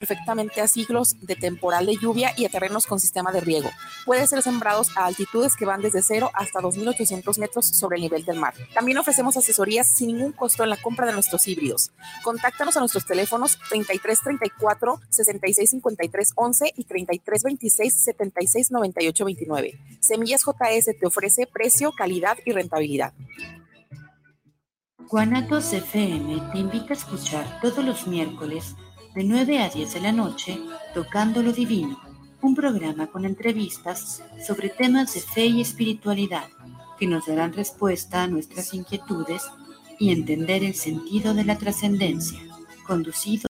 perfectamente a siglos de temporal de lluvia y a terrenos con sistema de riego. Puede ser sembrados a altitudes que van desde 0 hasta 2.800 metros sobre el nivel del mar. También ofrecemos asesorías sin ningún costo en la compra de nuestros híbridos. Contáctanos a nuestros teléfonos 3334 6653 11 y 3326 76 98 29. Semillas JS te ofrece precio, calidad y rentabilidad. Guanatos FM te invita a escuchar todos los miércoles de 9 a 10 de la noche, Tocando lo Divino, un programa con entrevistas sobre temas de fe y espiritualidad que nos darán respuesta a nuestras inquietudes y entender el sentido de la trascendencia, conducido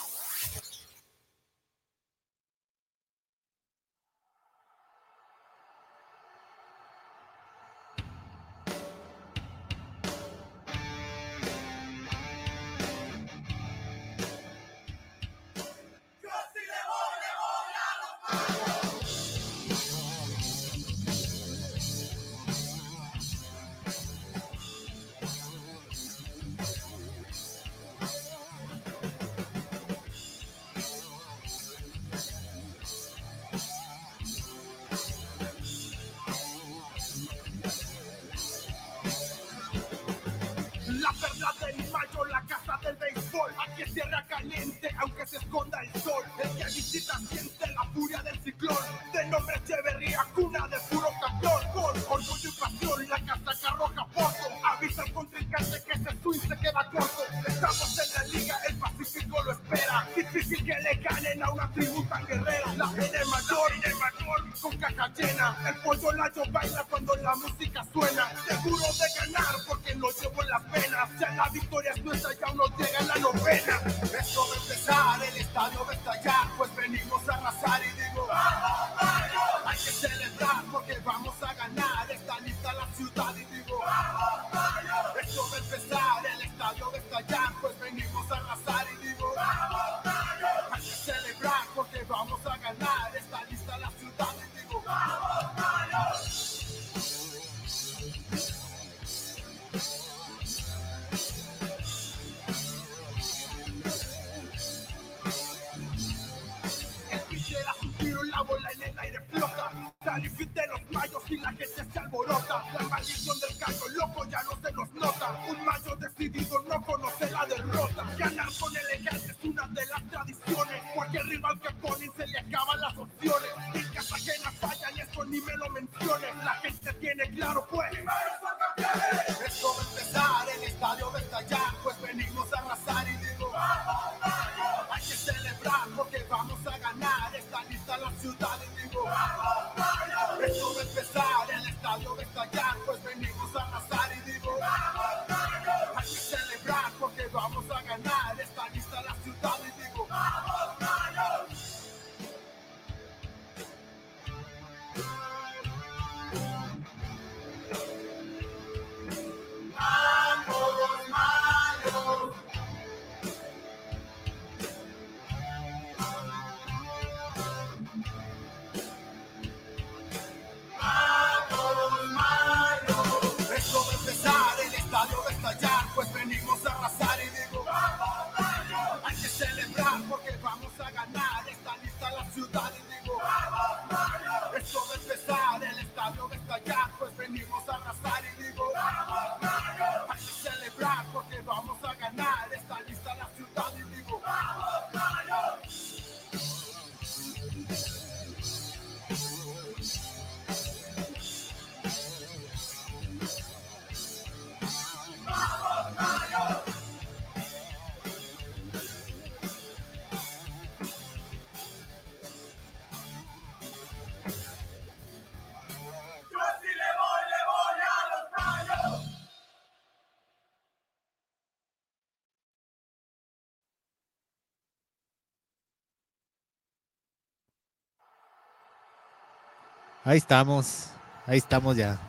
Ahí estamos, ahí estamos ya.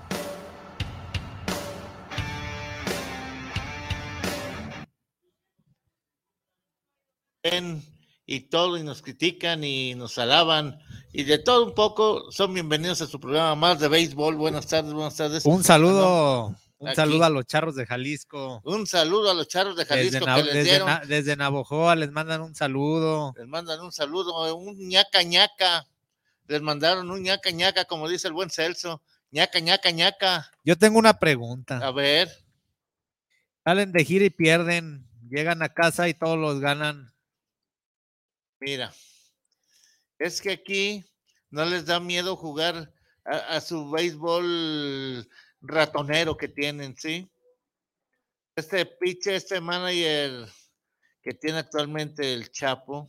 y todo y nos critican y nos alaban y de todo un poco son bienvenidos a su programa más de béisbol. Buenas tardes, buenas tardes. Un saludo, un saludo a los charros de Jalisco. Un saludo a los charros de Jalisco desde, que les dieron. desde Navojoa les mandan un saludo. Les mandan un saludo, un ñaca ñaca. Les mandaron un ñaca ñaca, como dice el buen Celso. ñaca ñaca ñaca. Yo tengo una pregunta. A ver. Salen de gira y pierden, llegan a casa y todos los ganan. Mira, es que aquí no les da miedo jugar a, su béisbol ratonero que tienen, ¿sí? Este pitcher, este manager que tiene actualmente el Chapo,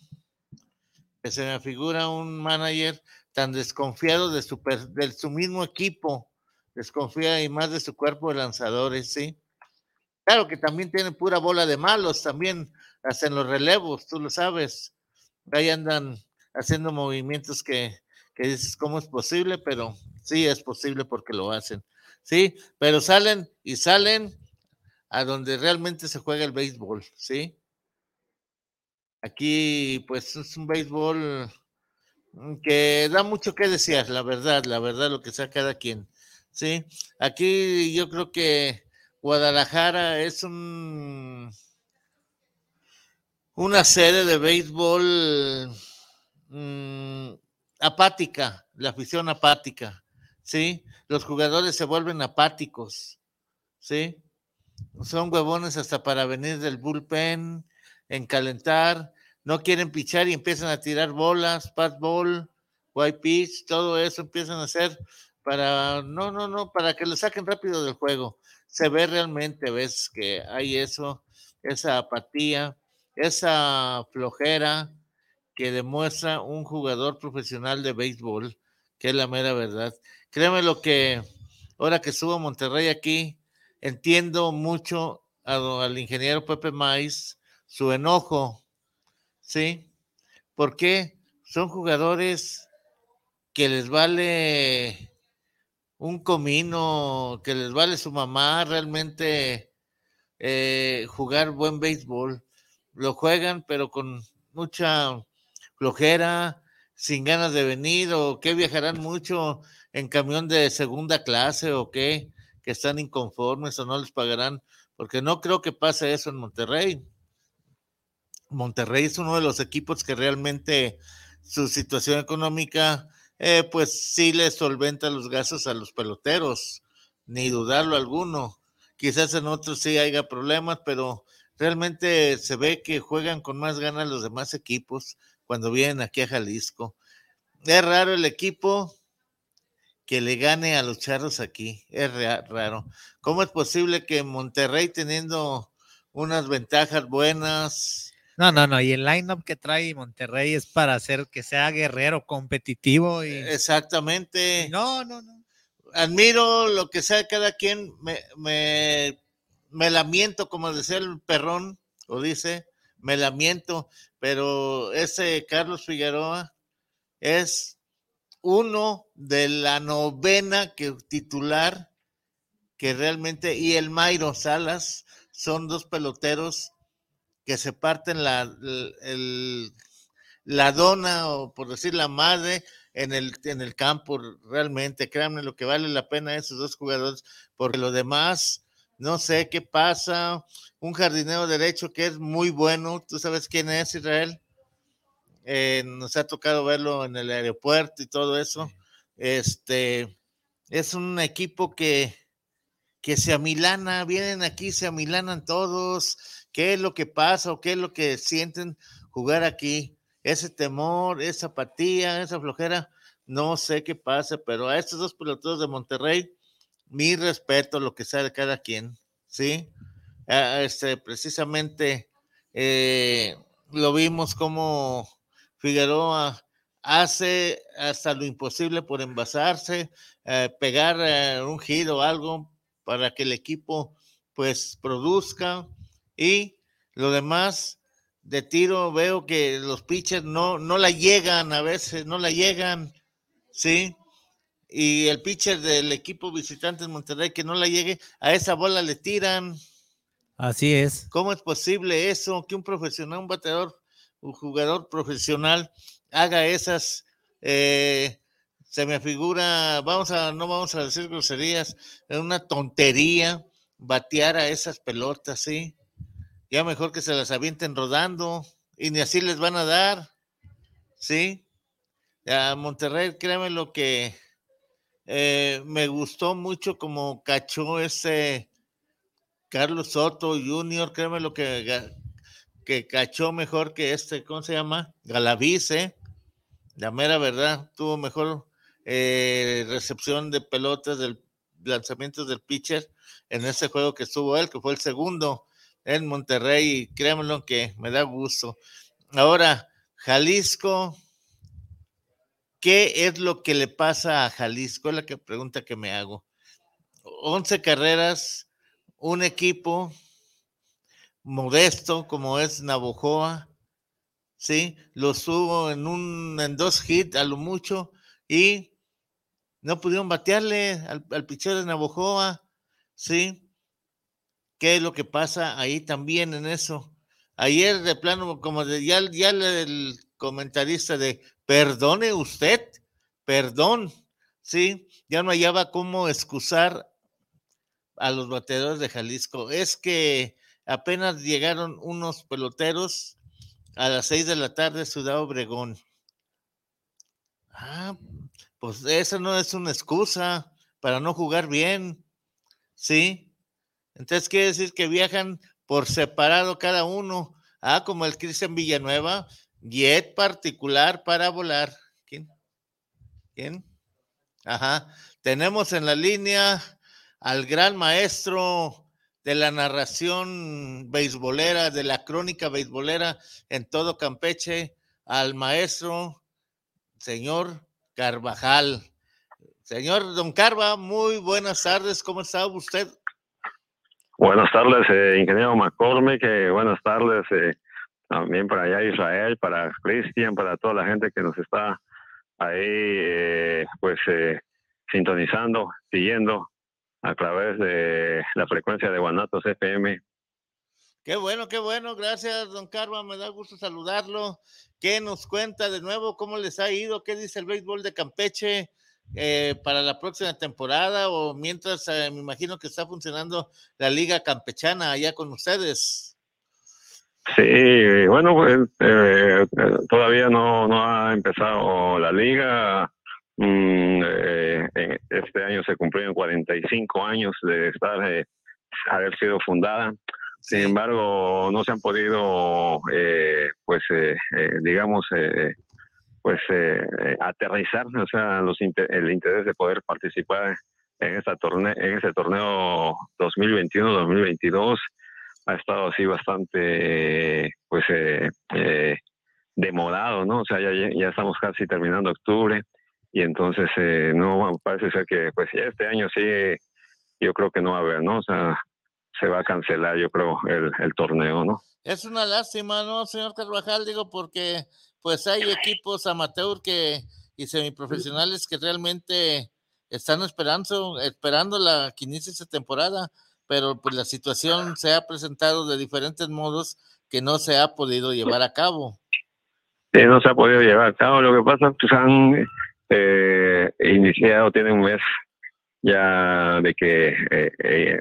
que se me figura un manager tan desconfiado de su, de su mismo equipo, desconfía y más de su cuerpo de lanzadores, ¿sí? Claro que también tiene pura bola de malos, también hacen los relevos, tú lo sabes. Ahí andan haciendo movimientos que, que dices, ¿cómo es posible? Pero sí es posible porque lo hacen. Sí, pero salen y salen a donde realmente se juega el béisbol, ¿sí? Aquí, pues es un béisbol que da mucho que desear, la verdad, la verdad, lo que sea cada quien, ¿sí? Aquí yo creo que Guadalajara es un una sede de béisbol Mm, apática, la afición apática, ¿sí? Los jugadores se vuelven apáticos, ¿sí? Son huevones hasta para venir del bullpen, en calentar, no quieren pichar y empiezan a tirar bolas, pass ball, white pitch, todo eso empiezan a hacer para, no, no, no, para que lo saquen rápido del juego. Se ve realmente, ves que hay eso, esa apatía, esa flojera, que demuestra un jugador profesional de béisbol, que es la mera verdad. Créeme lo que ahora que subo a Monterrey aquí, entiendo mucho al ingeniero Pepe Maiz, su enojo, ¿sí? Porque son jugadores que les vale un comino, que les vale su mamá realmente eh, jugar buen béisbol. Lo juegan, pero con mucha flojera, sin ganas de venir, o que viajarán mucho en camión de segunda clase, o qué, que están inconformes o no les pagarán, porque no creo que pase eso en Monterrey. Monterrey es uno de los equipos que realmente su situación económica, eh, pues sí le solventa los gastos a los peloteros, ni dudarlo alguno. Quizás en otros sí haya problemas, pero realmente se ve que juegan con más ganas los demás equipos cuando vienen aquí a Jalisco. Es raro el equipo que le gane a los charros aquí. Es raro. ¿Cómo es posible que Monterrey teniendo unas ventajas buenas? No, no, no. Y el lineup que trae Monterrey es para hacer que sea guerrero, competitivo. Y... Exactamente. No, no, no. Admiro lo que sea cada quien. Me, me, me lamento, como decía el perrón, o dice, me lamento, pero ese Carlos Figueroa es uno de la novena que titular que realmente y el Mayro Salas son dos peloteros que se parten la, la dona o por decir la madre en el, en el campo realmente créanme lo que vale la pena esos dos jugadores porque lo demás no sé qué pasa un jardinero derecho que es muy bueno. ¿Tú sabes quién es Israel? Eh, nos ha tocado verlo en el aeropuerto y todo eso. Este es un equipo que, que se amilana, vienen aquí, se amilanan todos. ¿Qué es lo que pasa o qué es lo que sienten jugar aquí? Ese temor, esa apatía, esa flojera, no sé qué pasa, pero a estos dos peloteros de Monterrey, mi respeto, lo que sea cada quien, ¿sí? este, precisamente eh, lo vimos como Figueroa hace hasta lo imposible por envasarse, eh, pegar eh, un giro o algo para que el equipo pues produzca y lo demás de tiro veo que los pitchers no, no la llegan a veces, no la llegan, ¿sí? y el pitcher del equipo visitante en Monterrey que no la llegue, a esa bola le tiran. Así es. ¿Cómo es posible eso? Que un profesional, un bateador, un jugador profesional haga esas, eh, se me figura, vamos a, no vamos a decir groserías, es una tontería batear a esas pelotas, ¿sí? Ya mejor que se las avienten rodando y ni así les van a dar, ¿sí? A Monterrey, créeme lo que eh, me gustó mucho como cachó ese Carlos Soto Jr., créeme lo que, que cachó mejor que este, ¿cómo se llama? Galavice, la mera verdad, tuvo mejor eh, recepción de pelotas del lanzamientos del pitcher en ese juego que estuvo él, que fue el segundo en Monterrey, y que me da gusto. Ahora, Jalisco, ¿qué es lo que le pasa a Jalisco? Es la que pregunta que me hago. 11 carreras, un equipo modesto como es Navojoa, ¿sí? Lo subo en, un, en dos hits a lo mucho y no pudieron batearle al, al pitcher de Navojoa, ¿sí? ¿Qué es lo que pasa ahí también en eso? Ayer de plano, como de, ya, ya el comentarista de, perdone usted, perdón, ¿sí? Ya no hallaba cómo excusar a los bateadores de Jalisco. Es que apenas llegaron unos peloteros a las seis de la tarde Ciudad Obregón. Ah, pues eso no es una excusa para no jugar bien, ¿sí? Entonces quiere decir que viajan por separado cada uno. Ah, como el Cristian Villanueva, jet particular para volar. ¿Quién? ¿Quién? Ajá. Tenemos en la línea al gran maestro de la narración beisbolera, de la crónica beisbolera en todo Campeche, al maestro señor Carvajal. Señor Don Carva, muy buenas tardes, ¿cómo está usted? Buenas tardes, eh, ingeniero McCormick, que buenas tardes eh, también para allá Israel, para Cristian, para toda la gente que nos está ahí, eh, pues, sintonizando, siguiendo a través de la frecuencia de Guanatos FM. Qué bueno, qué bueno, gracias, don Carva, me da gusto saludarlo. ¿Qué nos cuenta de nuevo? ¿Cómo les ha ido? ¿Qué dice el béisbol de Campeche eh, para la próxima temporada? O mientras eh, me imagino que está funcionando la Liga Campechana allá con ustedes. Sí, bueno, pues, eh, todavía no, no ha empezado la liga. Mm, este año se cumplieron 45 años de estar, haber sido fundada. Sin embargo, no se han podido, eh, pues, eh, eh, digamos, pues, aterrizar, o sea, los el interés de poder participar en esta torneo, en ese torneo 2021-2022 ha estado así bastante, pues, demorado, ¿no? O sea, ya, ya estamos casi terminando octubre y entonces no parece ser que, pues, este año sí, yo creo que no va a haber, ¿no? O sea, se va a cancelar, yo creo, el torneo, ¿no? Es una lástima, ¿no, señor Carvajal? Digo, porque pues hay equipos amateur que y semiprofesionales que realmente están esperando, esperando la que inicie esta temporada, pero pues la situación se ha presentado de diferentes modos que no se ha podido llevar a cabo. Sí, no se ha podido llevar a cabo. Lo que pasa es que han eh, iniciado, tienen un mes ya de que eh, eh,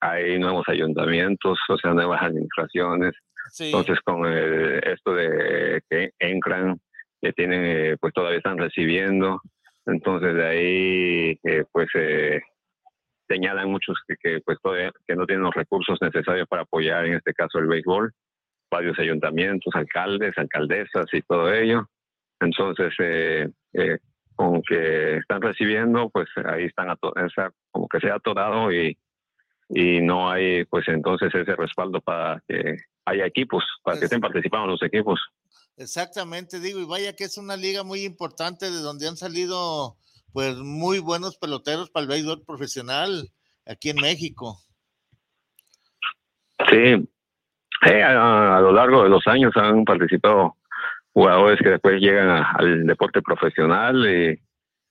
hay nuevos ayuntamientos, o sea, nuevas administraciones. Entonces, con esto de que entran, que tienen, eh, pues todavía están recibiendo. Entonces, de ahí, pues, señalan muchos que, pues, todavía, que no tienen los recursos necesarios para apoyar, en este caso, el béisbol. Varios ayuntamientos, alcaldes, alcaldesas y todo ello. Entonces, eh, con que están recibiendo, pues ahí están, como que se ha atorado y, y no hay, pues entonces ese respaldo para que haya equipos, para que estén participando los equipos. Exactamente, digo, y vaya que es una liga muy importante de donde han salido pues muy buenos peloteros para el béisbol profesional aquí en México. Sí, a, lo largo de los años han participado jugadores que después llegan al deporte profesional y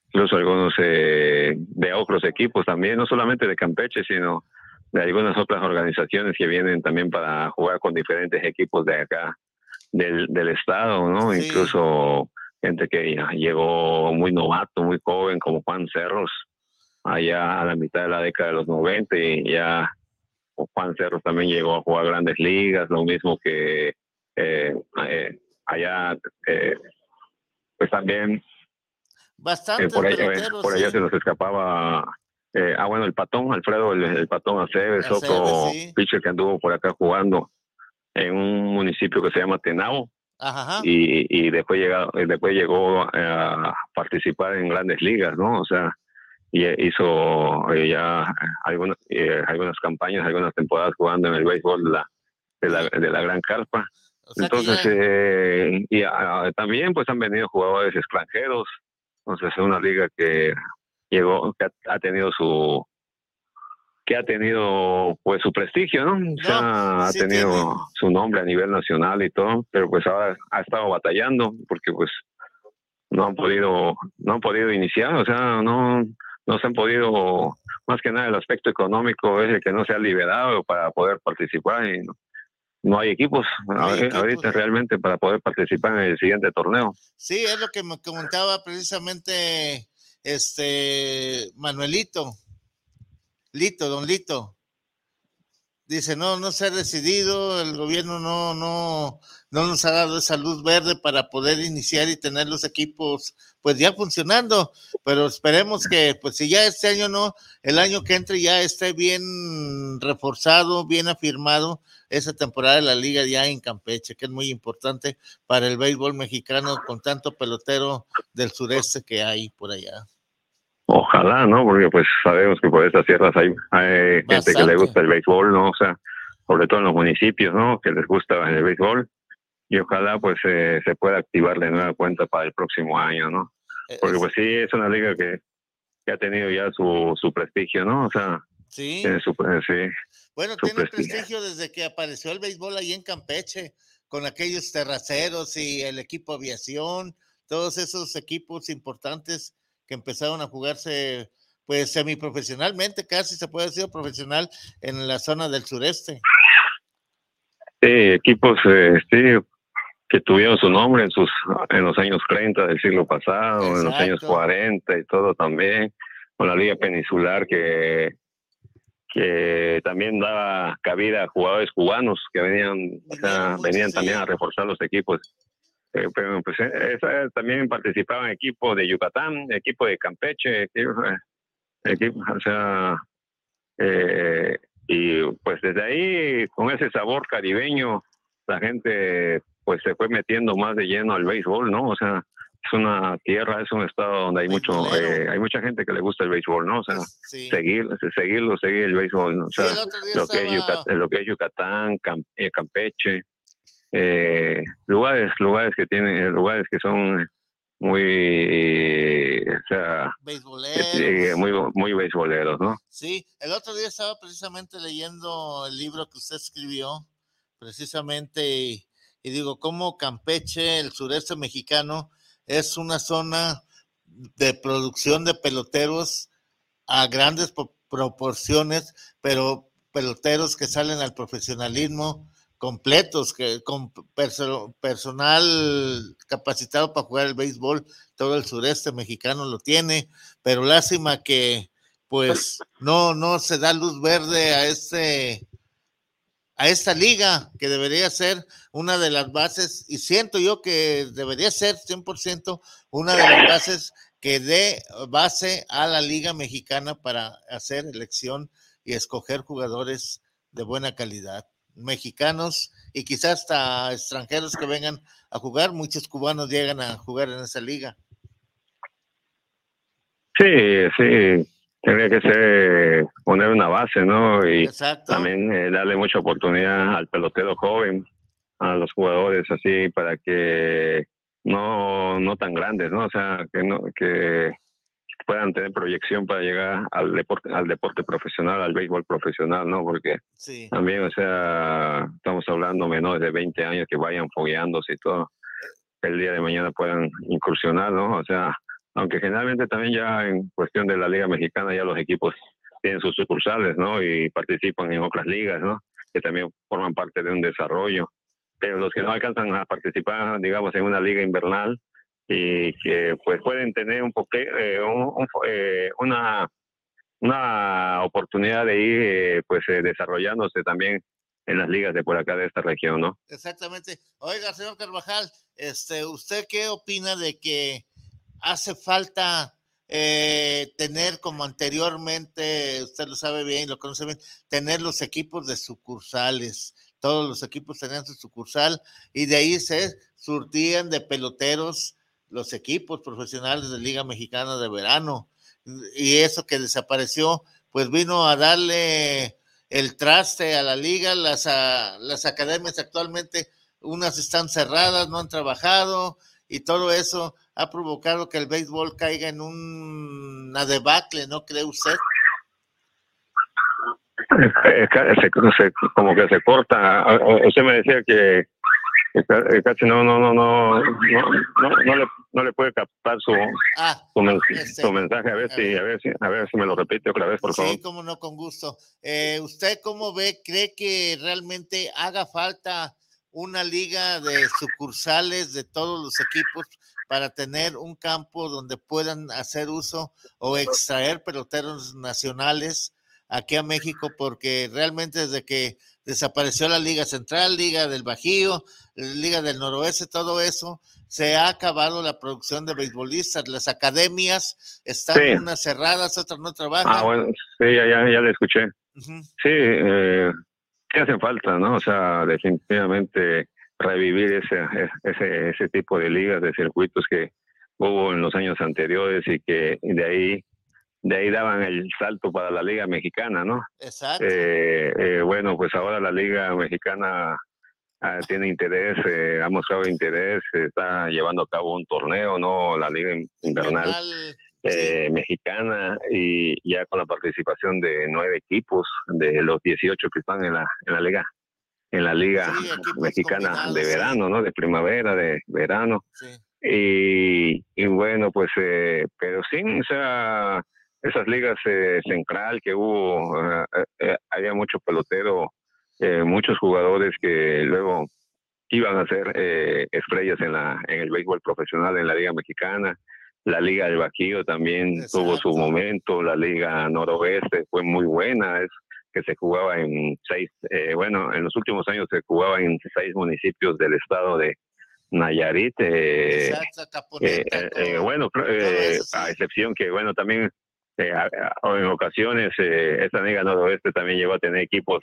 incluso algunos eh, de otros equipos también, no solamente de Campeche, sino de algunas otras organizaciones que vienen también para jugar con diferentes equipos de acá del, del estado, ¿no? Incluso gente que llegó muy novato, muy joven, como Juan Cerros, allá a la mitad de la década de los 90 y ya Juan Cerros también llegó a jugar grandes ligas, lo mismo que eh, eh, allá, eh, pues también Bastante por, allá, se nos escapaba ah bueno el patón Alfredo el, patón Aceves, otro pitcher que anduvo por acá jugando en un municipio que se llma Tenao. Y, y después llegó después llegó a participar en grandes ligas no o sea hizo ya algunas algunas campañas algunas temporadas jugando en el béisbol de la de la, de la gran carpa. Entonces, eh, y ah, también pues han venido jugadores extranjeros. Entonces es una liga que llegó, que ha, tenido su que ha tenido pues su prestigio, ¿no? ha tenido su nombre a nivel nacional y todo, pero pues ahora ha estado batallando porque pues no han podido no han podido iniciar, o sea, no no se han podido más que nada el aspecto económico es el que no se ha liberado para poder participar y no, no hay equipos ahorita realmente para poder participar en el siguiente torneo. Sí, es lo que me comentaba precisamente este Manuelito, Lito, don Lito. Dice, no, no se ha decidido, el gobierno no, no, no nos ha dado esa luz verde para poder iniciar y tener los equipos pues ya funcionando, pero esperemos que pues si ya este año no, el año que entre ya esté bien reforzado, bien afirmado esa temporada de la liga ya en Campeche, que es muy importante para el béisbol mexicano con tanto pelotero del sureste que hay por allá. Ojalá, ¿no? Porque pues sabemos que por esas tierras hay, hay gente que le gusta el béisbol, ¿no? O sea, sobre todo en los municipios, ¿no? Que les gusta el béisbol y ojalá pues eh, se pueda activar de nueva cuenta para el próximo año, ¿no? E, Porque pues sí, es una liga que, que ha tenido ya su, su prestigio, ¿no? O sea, sí. Tiene su, sí bueno, tiene prestigio. desde que apareció el béisbol ahí en Campeche, con aquellos terraceros y el equipo aviación, todos esos equipos importantes que empezaron a jugarse pues semiprofesionalmente, casi se puede decir profesional en la zona del sureste. Sí, equipos eh, que tuvieron su nombre en sus en los años 30 del siglo pasado, en los años 40 y todo también, con la Liga Peninsular que que también daba cabida a jugadores cubanos que venían, venían también a reforzar los equipos. Eh, pero pues, eh, también participaban equipos de Yucatán, equipo de Campeche, equipo, o sea, eh, y pues desde ahí, con ese sabor caribeño, la gente pues se fue metiendo más de lleno al béisbol, ¿no? O sea, es una tierra, es un estado donde hay mucho, eh, hay mucha gente que le gusta el béisbol, ¿no? O sea, seguir, seguirlo, seguir el béisbol, ¿no? o sea, lo, que es Yucatán, lo que es Yucatán, eh, Campeche, eh, lugares, lugares que tienen, lugares que son muy, o sea, muy, muy beisboleros, ¿no? Sí, el otro día estaba precisamente leyendo el libro que usted escribió, precisamente, y, y digo, cómo Campeche, el sureste mexicano, es una zona de producción de peloteros a grandes proporciones, pero peloteros que salen al profesionalismo completos, que con personal capacitado para jugar el béisbol, todo el sureste mexicano lo tiene, pero lástima que pues no, no se da luz verde a este a esta liga que debería ser una de las bases, y siento yo que debería ser 100% una de las bases que dé base a la liga mexicana para hacer elección y escoger jugadores de buena calidad, mexicanos y quizás hasta extranjeros que vengan a jugar, muchos cubanos llegan a jugar en esa liga. Sí, sí, tendría que ser poner una base, ¿no? Y también eh, darle mucha oportunidad al pelotero joven, a los jugadores así, para que no, no tan grandes, ¿no? O sea, que no, que puedan tener proyección para llegar al deporte, al deporte profesional, al béisbol profesional, ¿no? Porque también, o sea, estamos hablando menores de 20 años que vayan fogueándose y todo, el día de mañana puedan incursionar, ¿no? O sea, aunque generalmente también ya en cuestión de la Liga Mexicana ya los equipos tienen sus sucursales, ¿no? Y participan en otras ligas, ¿no? Que también forman parte de un desarrollo. Pero los que no alcanzan a participar, digamos, en una liga invernal y que pues pueden tener un poco, eh, eh, una, una oportunidad de ir eh, pues desarrollándose también en las ligas de por acá de esta región, ¿no? Exactamente. Oiga, señor Carvajal, este, ¿usted qué opina de que hace falta eh, tener como anteriormente, usted lo sabe bien, lo conoce bien, tener los equipos de sucursales. Todos los equipos tenían su sucursal y de ahí se surtían de peloteros los equipos profesionales de Liga Mexicana de Verano. Y eso que desapareció, pues vino a darle el traste a la liga. Las, a, las academias actualmente, unas están cerradas, no han trabajado y todo eso ha provocado que el béisbol caiga en una debacle, ¿no cree usted? como que se corta. Usted me decía que casi no no no no no, le, no le puede captar su, ah, su, mensaje. A ver si a ver si a ver si me lo repite otra vez por favor. sí cómo no con gusto. Eh, usted cómo ve cree que realmente haga falta una liga de sucursales de todos los equipos para tener un campo donde puedan hacer uso o extraer peloteros nacionales aquí a México, porque realmente desde que desapareció la Liga Central, Liga del Bajío, Liga del Noroeste, todo eso, se ha acabado la producción de beisbolistas. Las academias están unas cerradas, otras no trabajan. Ah, bueno, sí, ya, ya, le escuché. Sí, eh, ¿qué hace falta, no? O sea, definitivamente revivir ese, ese, ese tipo de ligas, de circuitos que hubo en los años anteriores y que de ahí de ahí daban el salto para la Liga Mexicana, ¿no? Exacto. Eh, eh, bueno, pues ahora la Liga Mexicana ah, tiene interés, eh, ha mostrado interés, está llevando a cabo un torneo, ¿no? La Liga Invernal Mexicana y ya con la participación de nueve equipos de los 18 que están en la, en la Liga en la Liga Mexicana de verano, ¿no? De primavera, de verano. Y, y, bueno, pues, eh, pero sí, o sea, esas ligas eh, central que hubo, eh, había mucho pelotero, muchos jugadores que luego iban a ser estrellas en, la, en el béisbol profesional en la Liga Mexicana. La Liga del Bajío también tuvo su momento, la Liga Noroeste fue muy buena, es que se jugaba en seis, eh, bueno, en los últimos años se jugaba en seis municipios del estado de Nayarit. Eh, eh, bueno, a excepción que, bueno, también en ocasiones esta Liga Noroeste también llegó a tener equipos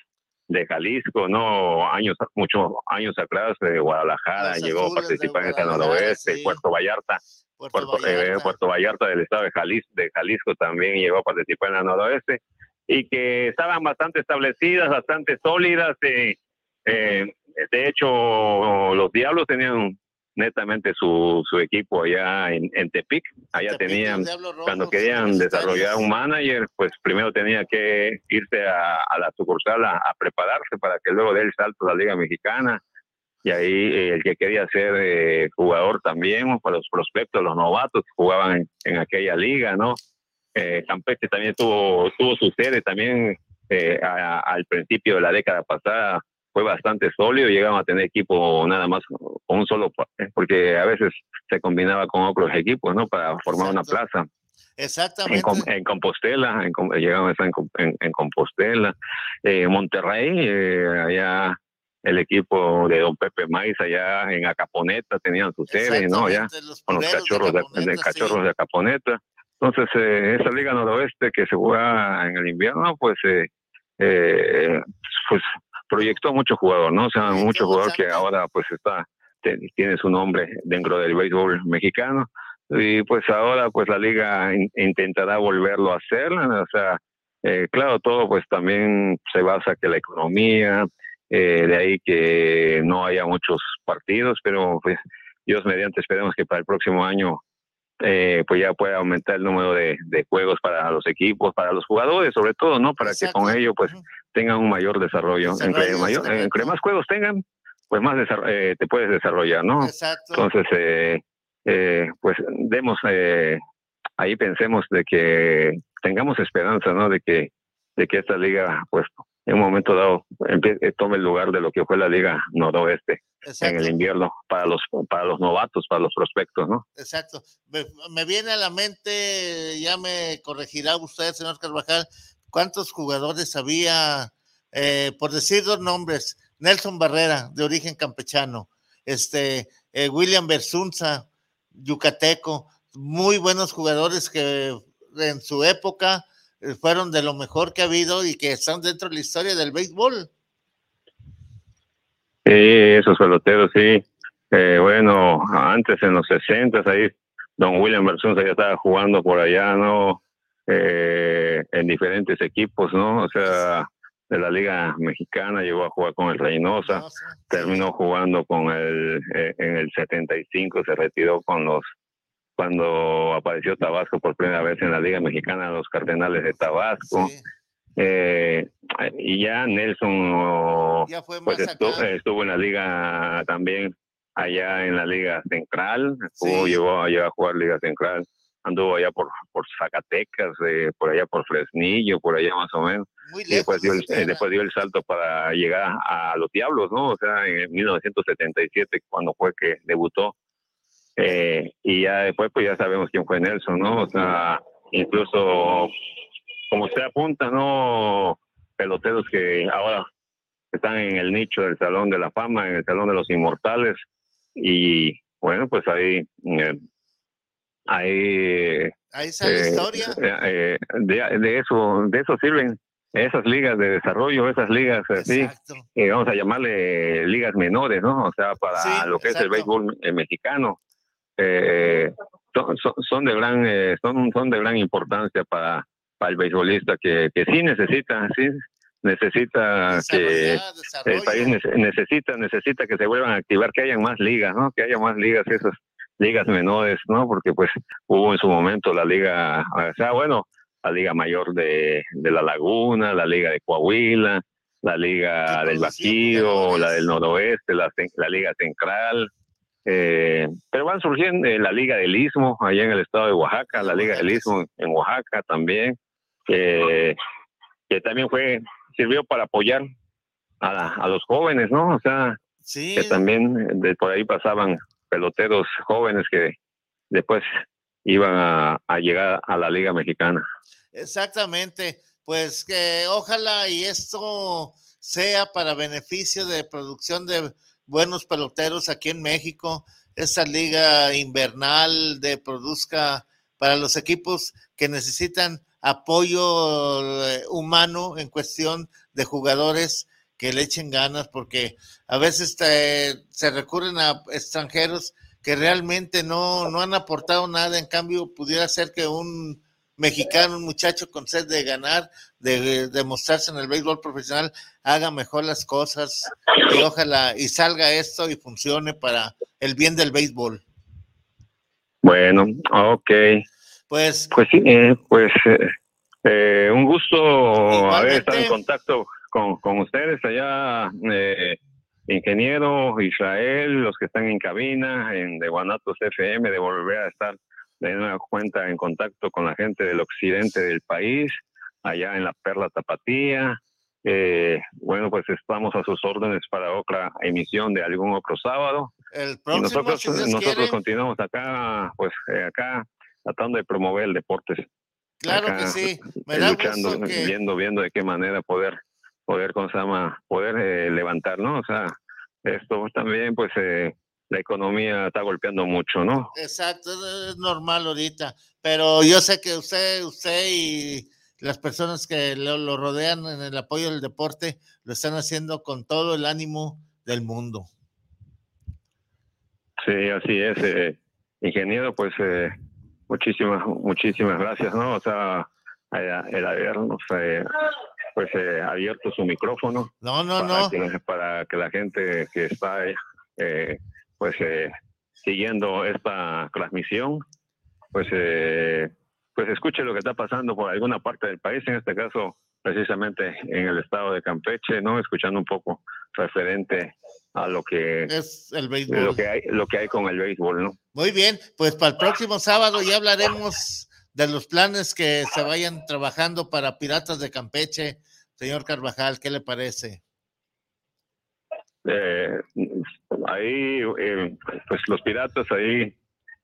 de Jalisco, no años, muchos años atrás, de Guadalajara llegó a participar en esta Noroeste, Puerto Vallarta. Puerto, Puerto, Vallarta. del estado de Jalisco, de Jalisco también llegó a participar en la noroeste y que estaban bastante establecidas, bastante sólidas. Eh, eh, de hecho, los Diablos tenían netamente su, su equipo allá en, Tepic. Allá tenían, cuando querían desarrollar un manager, pues primero tenía que irse a, la sucursal a, prepararse para que luego dé el salto a la Liga Mexicana. Y ahí eh, el que quería ser jugador también, para los prospectos, los novatos, jugaban en, en aquella liga, ¿no? Eh, Campeche también tuvo, tuvo su sede también eh, al principio de la década pasada fue bastante sólido, llegaban a tener equipo nada más con un solo, eh, porque a veces se combinaba con otros equipos, ¿no? Para formar una plaza. Exactamente. En, Compostela, en, llegaban a estar en, Compostela. Eh, Monterrey, allá el equipo de Don Pepe Maiz, allá en Acaponeta, tenían su sede, ¿no? Ya, con los cachorros de, cachorros de Acaponeta. Entonces, eh, esa Liga Noroeste que se juega en el invierno, pues, eh, eh, pues proyectó mucho jugador, ¿no? O sea, mucho jugador que ahora, pues, está tiene su nombre dentro del béisbol mexicano. Y pues ahora, pues, la Liga intentará volverlo a hacer. O sea, claro, todo, pues, también se basa que la economía, de ahí que no haya muchos partidos, pero, pues, Dios mediante, esperemos que para el próximo año eh, pues ya puede aumentar el número de, juegos para los equipos, para los jugadores, sobre todo, ¿no? Para que con ello, pues, tengan un mayor desarrollo. Entre, mayor, entre más juegos tengan, pues más eh, te puedes desarrollar, ¿no? Entonces, eh, pues, demos ahí pensemos de que tengamos esperanza, ¿no? De que, de que esta liga, pues, en un momento dado eh, tome el lugar de lo que fue la liga noroeste en el invierno para los para los novatos, para los prospectos, ¿no? Exacto. Me, viene a la mente, ya me corregirá usted, señor Carvajal, cuántos jugadores había, eh, por decir dos nombres, Nelson Barrera, de origen campechano, este, eh, William Bersunza, yucateco, muy buenos jugadores que en su época fueron de lo mejor que ha habido y que están dentro de la historia del béisbol. Sí, esos peloteros, sí. Eh, bueno, antes en los 60 ahí, don William Bersunza ya estaba jugando por allá, ¿no? en diferentes equipos, ¿no? O sea, de la Liga Mexicana, llegó a jugar con el Reynosa, terminó jugando con el, eh, en el 75, se retiró con los, cuando apareció Tabasco por primera vez en la Liga Mexicana, los Cardenales de Tabasco. Eh, y ya Nelson pues estuvo, en la liga también allá en la liga central, estuvo, llegó, a jugar liga central anduvo allá por, por Zacatecas, eh, por allá por Fresnillo, por allá más o menos. y después dio, el, eh, después dio el salto para llegar a los Diablos, ¿no? O sea, en 1977, cuando fue que debutó. Eh, y ya después, pues ya sabemos quién fue Nelson, ¿no? O sea, incluso, como usted apunta, ¿no? Peloteros que ahora están en el nicho del Salón de la Fama, en el Salón de los Inmortales. Y bueno, pues ahí Ahí, Ahí sale eh, historia. Eh, de, eso, de eso sirven esas ligas de desarrollo, esas ligas así, eh, vamos a llamarle ligas menores, ¿no? O sea, para lo que es el béisbol mexicano, son, son, de gran, son, son de gran importancia para, para el beisbolista que, que sí necesita, sí necesita que el país necesita necesita que se vuelvan a activar, que hayan más ligas, ¿no? Que haya más ligas esas ligas menores, ¿no? Porque pues hubo en su momento la liga, o sea, bueno, la liga mayor de, de la Laguna, la liga de Coahuila, la liga del Bajío, la del Noroeste, la, la liga central, eh, pero van surgiendo la liga del Istmo allá en el estado de Oaxaca, la liga del Istmo en Oaxaca también, que también fue sirvió para apoyar a, a los jóvenes, ¿no? O sea, que también de por ahí pasaban peloteros jóvenes que después iban a, llegar a la Liga Mexicana. Exactamente, pues que ojalá y esto sea para beneficio de producción de buenos peloteros aquí en México, esa liga invernal de produzca para los equipos que necesitan apoyo eh, humano en cuestión de jugadores que le echen ganas, porque a veces se recurren a extranjeros que realmente no, no han aportado nada, en cambio pudiera ser que un mexicano, un muchacho con sed de ganar, de, de, mostrarse en el béisbol profesional, haga mejor las cosas y ojalá y salga esto y funcione para el bien del béisbol. Bueno, ok. Pues, pues sí, eh, pues eh, eh, un gusto haber estado en contacto con, con ustedes allá, eh, ingeniero Israel, los que están en cabina, en de Guanatos FM, de volver a estar de nueva cuenta en contacto con la gente del occidente del país, allá en la Perla Tapatía. Eh, bueno, pues estamos a sus órdenes para otra emisión de algún otro sábado. El y nosotros, nosotros continuamos acá, pues eh, acá tratando de promover el deporte. Claro que sí. Me da luchando, viendo, viendo de qué manera poder poder, ¿cómo se llama? Poder eh, levantar, ¿no? O sea, esto también, pues, eh, la economía está golpeando mucho, ¿no? Exacto, es normal ahorita, pero yo sé que usted, usted y las personas que lo, rodean en el apoyo del deporte lo están haciendo con todo el ánimo del mundo. Sí, así es, eh, ingeniero, pues muchísimas, muchísimas gracias, ¿no? O sea, el habernos pues eh, abierto su micrófono. No, no, para no. Que, para que la gente que está eh, pues eh, siguiendo esta transmisión, pues eh, pues escuche lo que está pasando por alguna parte del país, en este caso precisamente en el estado de Campeche, ¿no? Escuchando un poco referente a lo que es el béisbol. Lo que hay, lo que hay con el béisbol, ¿no? Muy bien, pues para el próximo sábado ya hablaremos de los planes que se vayan trabajando para Piratas de Campeche, señor Carvajal, ¿qué le parece? Eh, ahí, eh, pues los piratas ahí,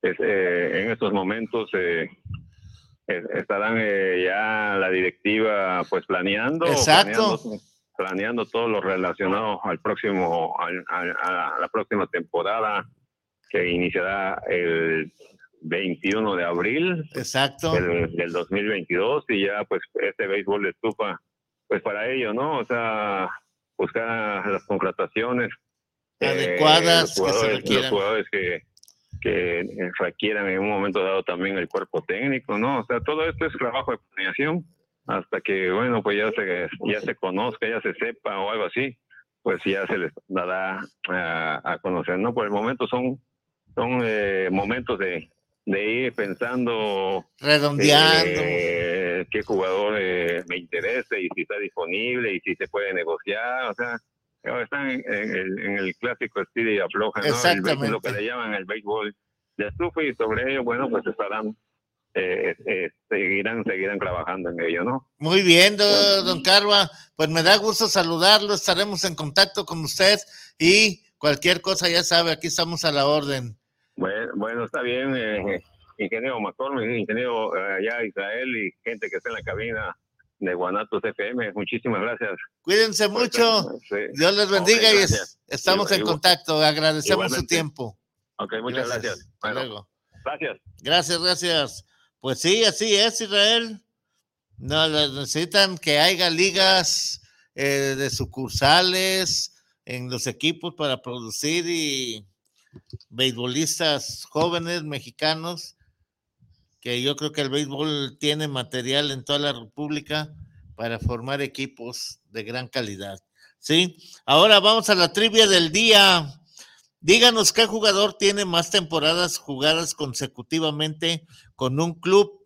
eh, en estos momentos, estarán ya la directiva pues planeando. Exacto. Planeando, todo lo relacionado al próximo, a la próxima temporada que iniciará el 21 de abril Exacto. Del, del, 2022 y ya pues este béisbol de estufa pues para ello, ¿no? O sea, buscar las contrataciones eh, adecuadas los jugadores, que los jugadores que, que requieran en un momento dado también el cuerpo técnico, ¿no? O sea, todo esto es trabajo de planeación hasta que, bueno, pues ya se, ya se conozca, ya se sepa o algo así, pues ya se les dará a, a conocer, ¿no? Por el momento son, son eh, momentos de, de ir pensando redondeando eh, qué jugador eh, me interesa y si está disponible y si se puede negociar o sea están en, el, clásico estilo y afloja ¿no? lo que le llaman el béisbol de estufa y sobre ello bueno pues estarán eh, seguirán seguirán trabajando en ello no muy bien don, Carva. Pues me da gusto saludarlo estaremos en contacto con usted y cualquier cosa ya sabe aquí estamos a la orden. Bueno, bueno está bien, eh, ingeniero McCormick, ingeniero eh, allá Israel y gente que está en la cabina de Guanatos FM. Muchísimas gracias. Cuídense mucho. Dios les bendiga y estamos en contacto. Agradecemos su tiempo. Ok, muchas gracias. luego. Gracias. Gracias, gracias. Pues sí, así es, Israel. No, necesitan que haya ligas eh, de sucursales en los equipos para producir y beisbolistas jóvenes mexicanos, que yo creo que el béisbol tiene material en toda la República para formar equipos de gran calidad. ¿Sí? Ahora vamos a la trivia del día. Díganos qué jugador tiene más temporadas jugadas consecutivamente con un club.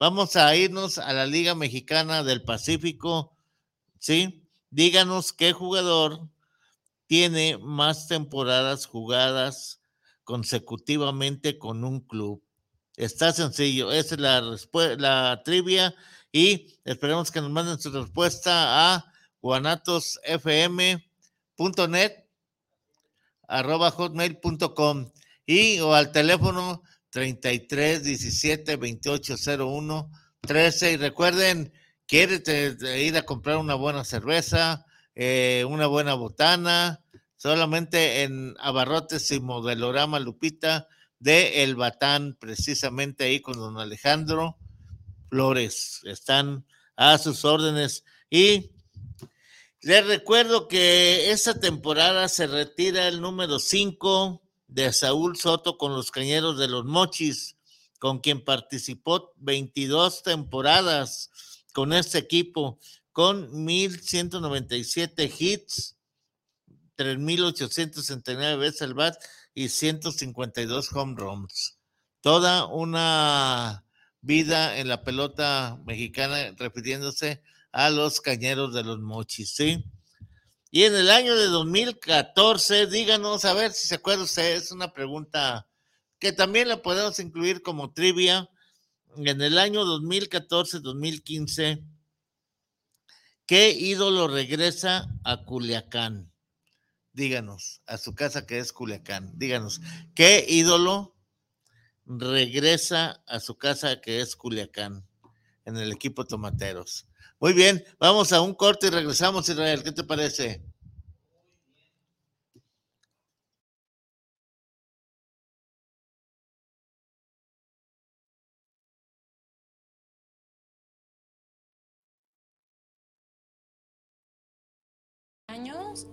Vamos a irnos a la Liga Mexicana del Pacífico. ¿Sí? Díganos qué jugador tiene más temporadas jugadas consecutivamente con un club. Está sencillo, esa es la, la trivia y esperemos que nos manden su respuesta a guanatosfm.net arroba hotmail.com y o al teléfono 33 17 28 01 13 y recuerden, quiere ir a comprar una buena cerveza, eh, una buena botana, solamente en Abarrotes y Modelorama Lupita de El Batán, precisamente ahí con don Alejandro Flores. Están a sus órdenes. Y les recuerdo que esta temporada se retira el número 5 de Saúl Soto con los Cañeros de los Mochis, con quien participó 22 temporadas con este equipo con 1.197 hits, 3.869 veces al bat y 152 home runs. Toda una vida en la pelota mexicana refiriéndose a los cañeros de los mochis, ¿sí? Y en el año de 2014, díganos, a ver si se acuerda usted, es una pregunta que también la podemos incluir como trivia. En el año 2014-2015, ¿Qué ídolo regresa a Culiacán? Díganos, a su casa que es Culiacán. Díganos, ¿qué ídolo regresa a su casa que es Culiacán en el equipo Tomateros? Muy bien, vamos a un corte y regresamos, Israel. ¿Qué te parece?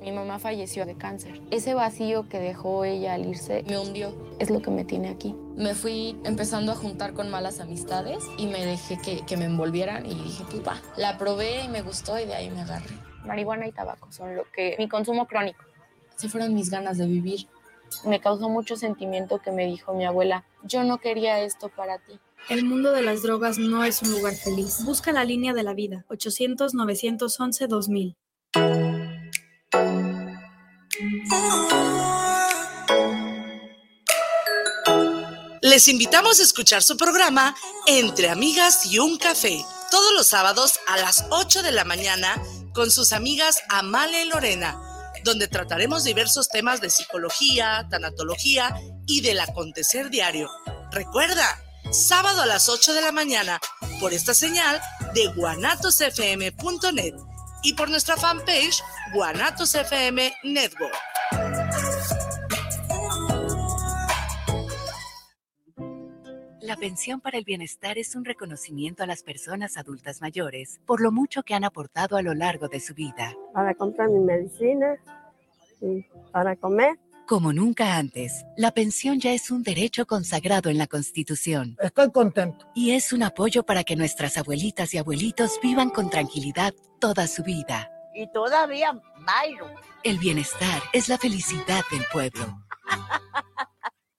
Mi mamá falleció de cáncer. Ese vacío que dejó ella al irse me hundió. Es lo que me tiene aquí. Me fui empezando a juntar con malas amistades y me dejé que, me envolvieran y dije, pupa, la probé y me gustó y de ahí me agarré. Marihuana y tabaco son lo que mi consumo crónico. Se fueron mis ganas de vivir. Me causó mucho sentimiento que me dijo mi abuela, yo no quería esto para ti. El mundo de las drogas no es un lugar feliz. Busca la línea de la vida, 800-911-2000. Les invitamos a escuchar su programa Entre Amigas y un Café, todos los sábados a las 8 de la mañana con sus amigas Amale y Lorena, donde trataremos diversos temas de psicología, tanatología y del acontecer diario. Recuerda, sábado a las 8 de la mañana por esta señal de guanatosfm.net y por nuestra fanpage Guanatos FM Network. La pensión para el bienestar es un reconocimiento a las personas adultas mayores por lo mucho que han aportado a lo largo de su vida. Para comprar mi medicina y para comer. Como nunca antes, la pensión ya es un derecho consagrado en la Constitución. Estoy contento. Y es un apoyo para que nuestras abuelitas y abuelitos vivan con tranquilidad toda su vida. Y todavía bailo. El bienestar es la felicidad del pueblo.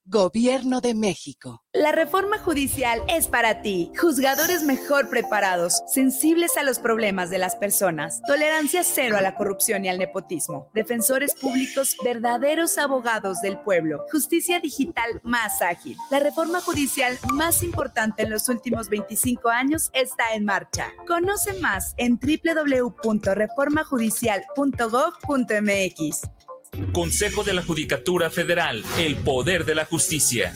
Gobierno de México. La reforma judicial es para ti. Juzgadores mejor preparados, sensibles a los problemas de las personas, tolerancia cero a la corrupción y al nepotismo, defensores públicos verdaderos abogados del pueblo, justicia digital más ágil. La reforma judicial más importante en los últimos 25 años está en marcha. Conoce más en www.reformajudicial.gov.mx. Consejo de la Judicatura Federal, el poder de la justicia.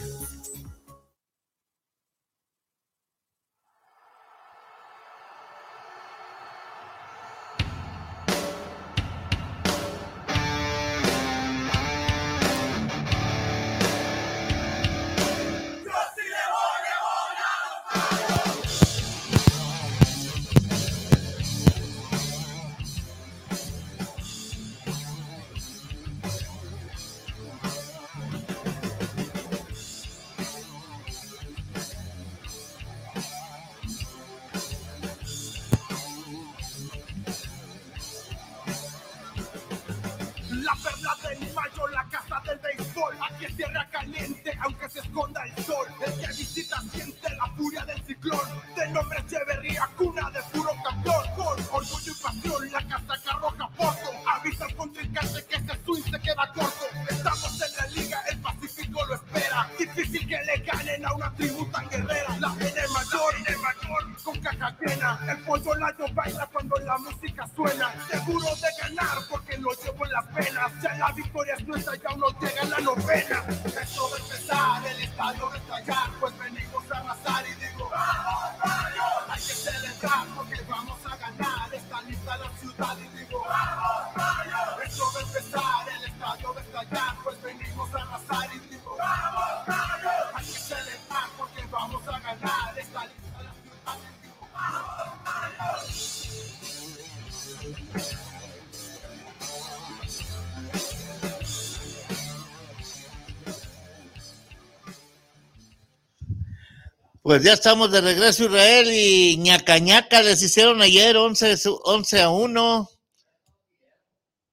Pues ya estamos de regreso Israel y ñaca ñaca les hicieron ayer 11, su- 11 a 1.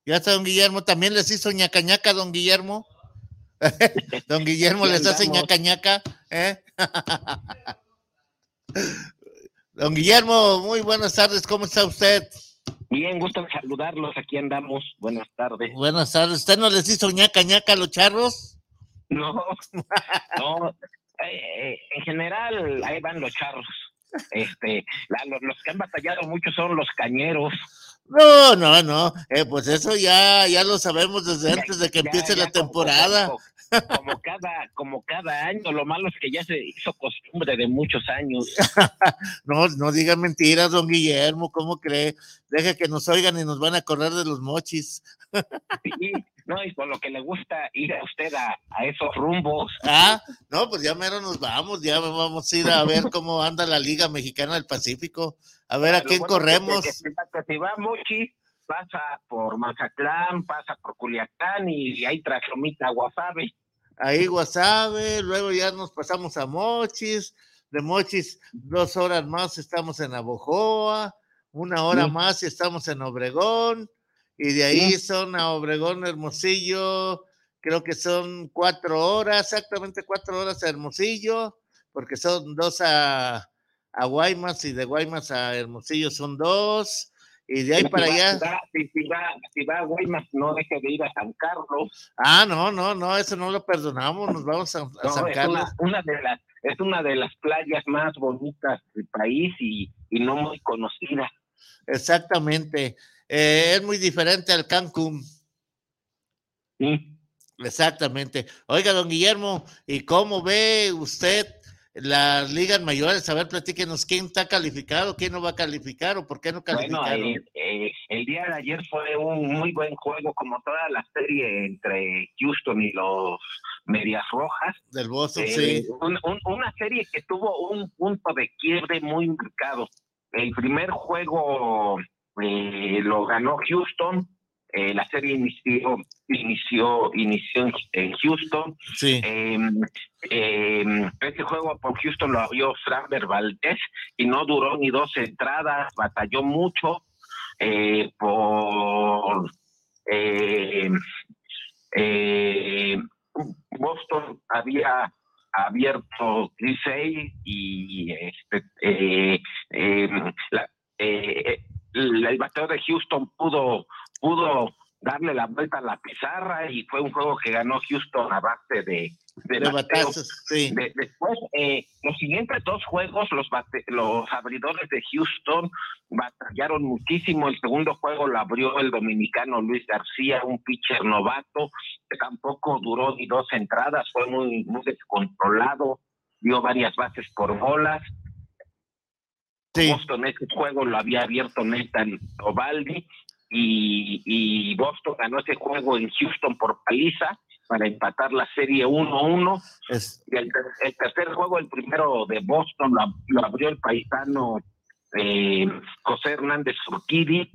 Ya está don Guillermo, también les hizo ñaca ñaca don Guillermo. don Guillermo les hace ñaca ñaca, ¿eh? don Guillermo, muy buenas tardes, ¿cómo está usted? Bien, gusto en saludarlos. Aquí andamos. Buenas tardes. Buenas tardes, ¿usted no les hizo ñaca ñaca a los charros? No, no. Eh, en general, ahí van los charros. Este, la- lo- los que han batallado mucho son los cañeros. No, no, no, eh, pues eso ya, ya lo sabemos desde antes de que Ya- empiece ya la temporada. Como, como cada, como cada año. Lo malo es que ya se hizo costumbre de muchos años. No, no diga mentiras, don Guillermo, ¿cómo cree? Deje que nos oigan y nos van a correr de los mochis. Sí, no, y por lo que le gusta ir a usted a, a esos rumbos. Ah, no, pues ya mero nos vamos, ya vamos a ir a ver cómo anda la Liga Mexicana del Pacífico, a ver a Lo quién bueno corremos. que- que- que si va Mochi, pasa por Mazatlán, pasa por Culiacán y, ahí Traslomita, Guasave. Ahí Guasave, luego ya nos pasamos a Mochis, de Mochis dos horas más estamos en Abojoa, una hora Sí. más y estamos en Obregón, y de ahí Sí. son a Obregón, Hermosillo, creo que son cuatro horas, exactamente cuatro horas a Hermosillo, porque son dos a, a Guaymas y de Guaymas a Hermosillo son dos, Y de ahí Si para va- allá. Si va, si, si va, si va a Guaymas, no deje de ir a San Carlos. Ah, no, no, no, eso no lo perdonamos, nos vamos a, a No, San es, Carlos. una, una de las, es una de las playas más bonitas del país y, y no muy conocida. Exactamente. Eh, es muy diferente al Cancún. Sí. Exactamente. Oiga, don Guillermo, ¿y cómo ve usted las ligas mayores? A ver, platíquenos quién está calificado, quién no va a calificar o por qué no Bueno, calificaron. eh, eh, el día de ayer fue un muy buen juego, como toda la serie entre Houston y los Medias Rojas. Del Boston, Eh, sí. un- un- una serie que tuvo un punto de quiebre muy marcado. El primer juego eh, lo ganó Houston. eh, la serie inició, inició, inició en, Houston. Sí. Eh, eh, este juego por Houston lo abrió Framber Valdez y no duró ni dos entradas, batalló mucho eh, por eh, eh, Boston había abierto 16 y este eh, eh, la- eh, el, bateador de Houston pudo pudo darle la vuelta a la pizarra y fue un juego que ganó Houston a base de, de De bateo. batazos, sí. De- después, eh, los siguientes dos juegos, los, bate- los abridores de Houston batallaron muchísimo. El segundo juego lo abrió el dominicano Luis García, un pitcher novato, que tampoco duró ni dos entradas, fue muy, muy descontrolado, dio varias bases por bolas. Boston ese juego lo había abierto Nathan Ovaldi y, y Boston ganó ese juego en Houston por paliza para empatar la serie 1-1. Y el, el tercer juego, el primero de Boston, lo, ab- lo abrió el paisano eh, José Hernández Urquidi.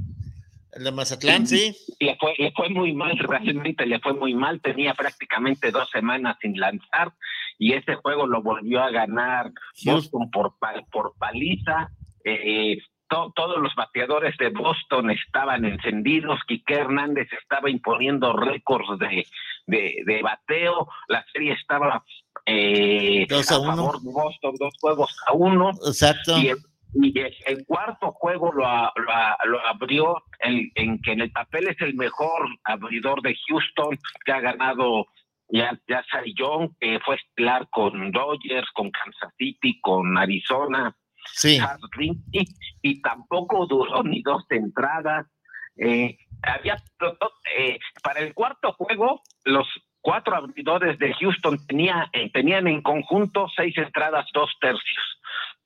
El de Mazatlán, sí. Le fue, le fue muy mal, realmente le fue muy mal. Tenía prácticamente dos semanas sin lanzar y ese juego lo volvió a ganar Boston por, por paliza. Eh, to- todos los bateadores de Boston estaban encendidos. Quique Hernández estaba imponiendo récords de, de, de bateo. La serie estaba eh, Dos a a uno. favor de Boston, dos juegos a uno. Exacto. Y el, y el- el cuarto juego lo, lo, abrió el- en que en el papel es el mejor abridor de Houston que ha ganado ya, ya Young, que fue estelar con Dodgers, con Kansas City, con Arizona. Sí. Y tampoco duró ni dos entradas. Eh, había eh, para el cuarto juego, los cuatro abridores de Houston tenía, eh, tenían en conjunto seis entradas, dos tercios.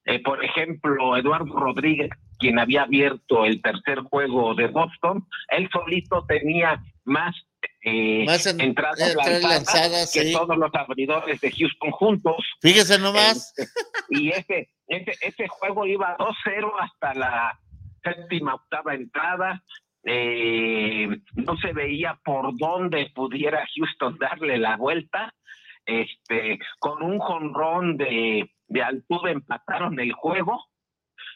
Eh, por ejemplo, Eduardo Rodríguez, quien había abierto el tercer juego de Boston, él solito tenía más, eh, Más en- entradas, entradas lanzadas lanzadas, que sí. todos los abridores de Houston juntos. Fíjese nomás. Este, y ese, ese, ese juego iba 2-0 hasta la séptima, octava entrada. Eh, no se veía por dónde pudiera Houston darle la vuelta. Este, con un jonrón de, de Altuve empataron el juego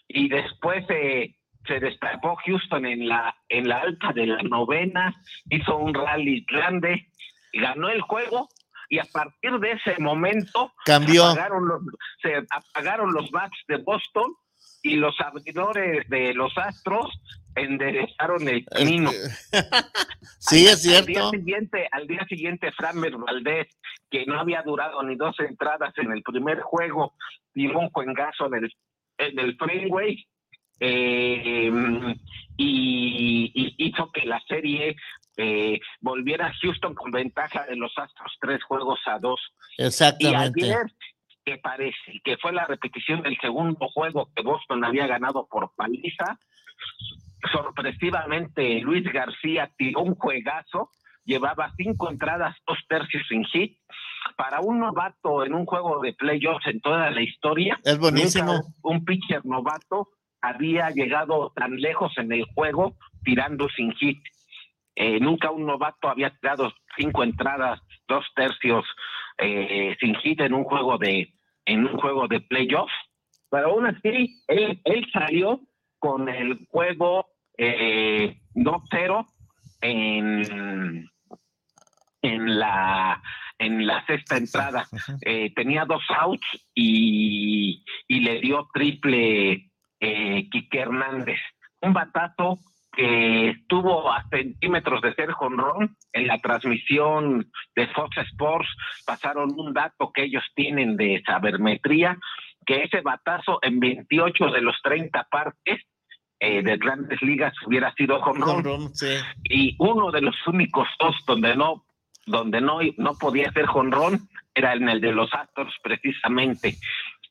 y después eh, se destapó Houston en la en la alta de la novena, hizo un rally grande, ganó el juego y a partir de ese momento Cambió. se apagaron los, se apagaron los bats de Boston y los abridores de los Astros enderezaron el camino. Sí, Al- es cierto. Al día siguiente, al día siguiente, Framer Valdés, que no había durado ni dos entradas en el primer juego, tiró un juegazo en el, en el freeway eh, y, y hizo que la serie eh, volviera a Houston con ventaja de los Astros tres juegos a dos. Exactamente. Y ayer, que parece que fue la repetición del segundo juego que Boston había ganado por paliza, sorpresivamente Luis García tiró un juegazo, llevaba cinco entradas, dos tercios sin hit. Para un novato en un juego de playoffs en toda la historia, Es buenísimo. un pitcher novato había llegado tan lejos en el juego tirando sin hit. Eh, nunca un novato había tirado cinco entradas, dos tercios eh, sin hit en un juego de en un juego de playoff. Pero aún así, él, él salió con el juego eh, 2-0 en, en la en la sexta entrada. Eh, tenía dos outs y, y le dio triple eh, Quique Hernández. Un batazo que estuvo a centímetros de ser jonrón en la transmisión de Fox Sports. Pasaron un dato que ellos tienen de sabermetría que ese batazo en 28 de los 30 partes eh, de grandes ligas hubiera sido jonrón. Y uno de los únicos dos donde no donde no no podía ser jonrón era en el de los Astros precisamente.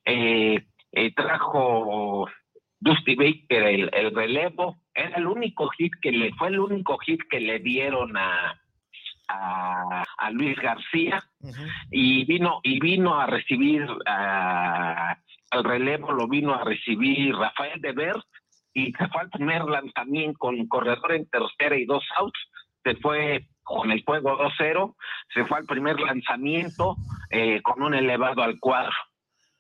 Eh, eh, trajo Dusty Baker el, el, relevo, era el único hit que le, fue el único hit que le dieron a, a, Luis García y vino, y vino a recibir al relevo lo vino a recibir Rafael de Ver y se fue al primer lanzamiento con corredor en tercera y dos outs, se fue con el juego 2-0, se fue al primer lanzamiento eh, con un elevado al cuadro.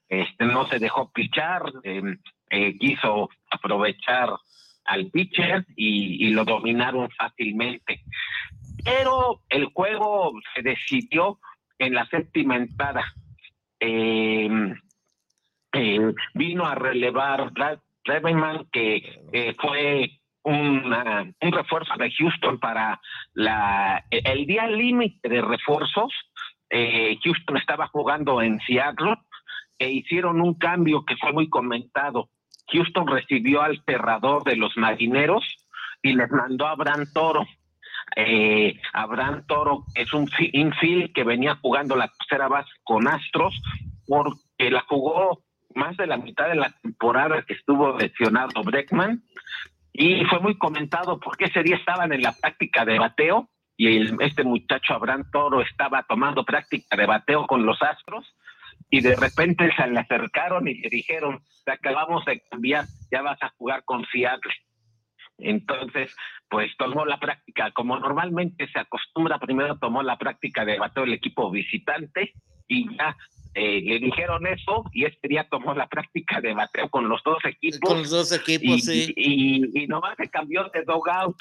Este, no se dejó pichar, eh, eh, quiso aprovechar al pitcher y, lo dominaron fácilmente. Pero el juego se decidió en la séptima entrada. Em, eh, vino a relevar Revenman, que eh, fue un refuerzo de Houston para la, el día límite de refuerzos. Houston estaba jugando en Seattle e hicieron un cambio que fue muy comentado. Houston recibió al cerrador de los marineros y les mandó a Abraham Toro. Eh, Abraham Toro es un infield que venía jugando la tercera base con Astros porque la jugó más de la mitad de la temporada que estuvo lesionado Breckman y fue muy comentado porque ese día estaban en la práctica de bateo y este muchacho Abraham Toro estaba tomando práctica de bateo con los Astros y de repente se le acercaron y le dijeron, te acabamos de cambiar, ya vas a jugar con Seattle. Entonces, pues tomó la práctica, como normalmente se acostumbra, primero tomó la práctica de bateo el equipo visitante y ya eh, le dijeron eso y este día tomó la práctica de bateo con los dos equipos. Con los dos equipos, sí. Y, y, nomás se cambió de dogout.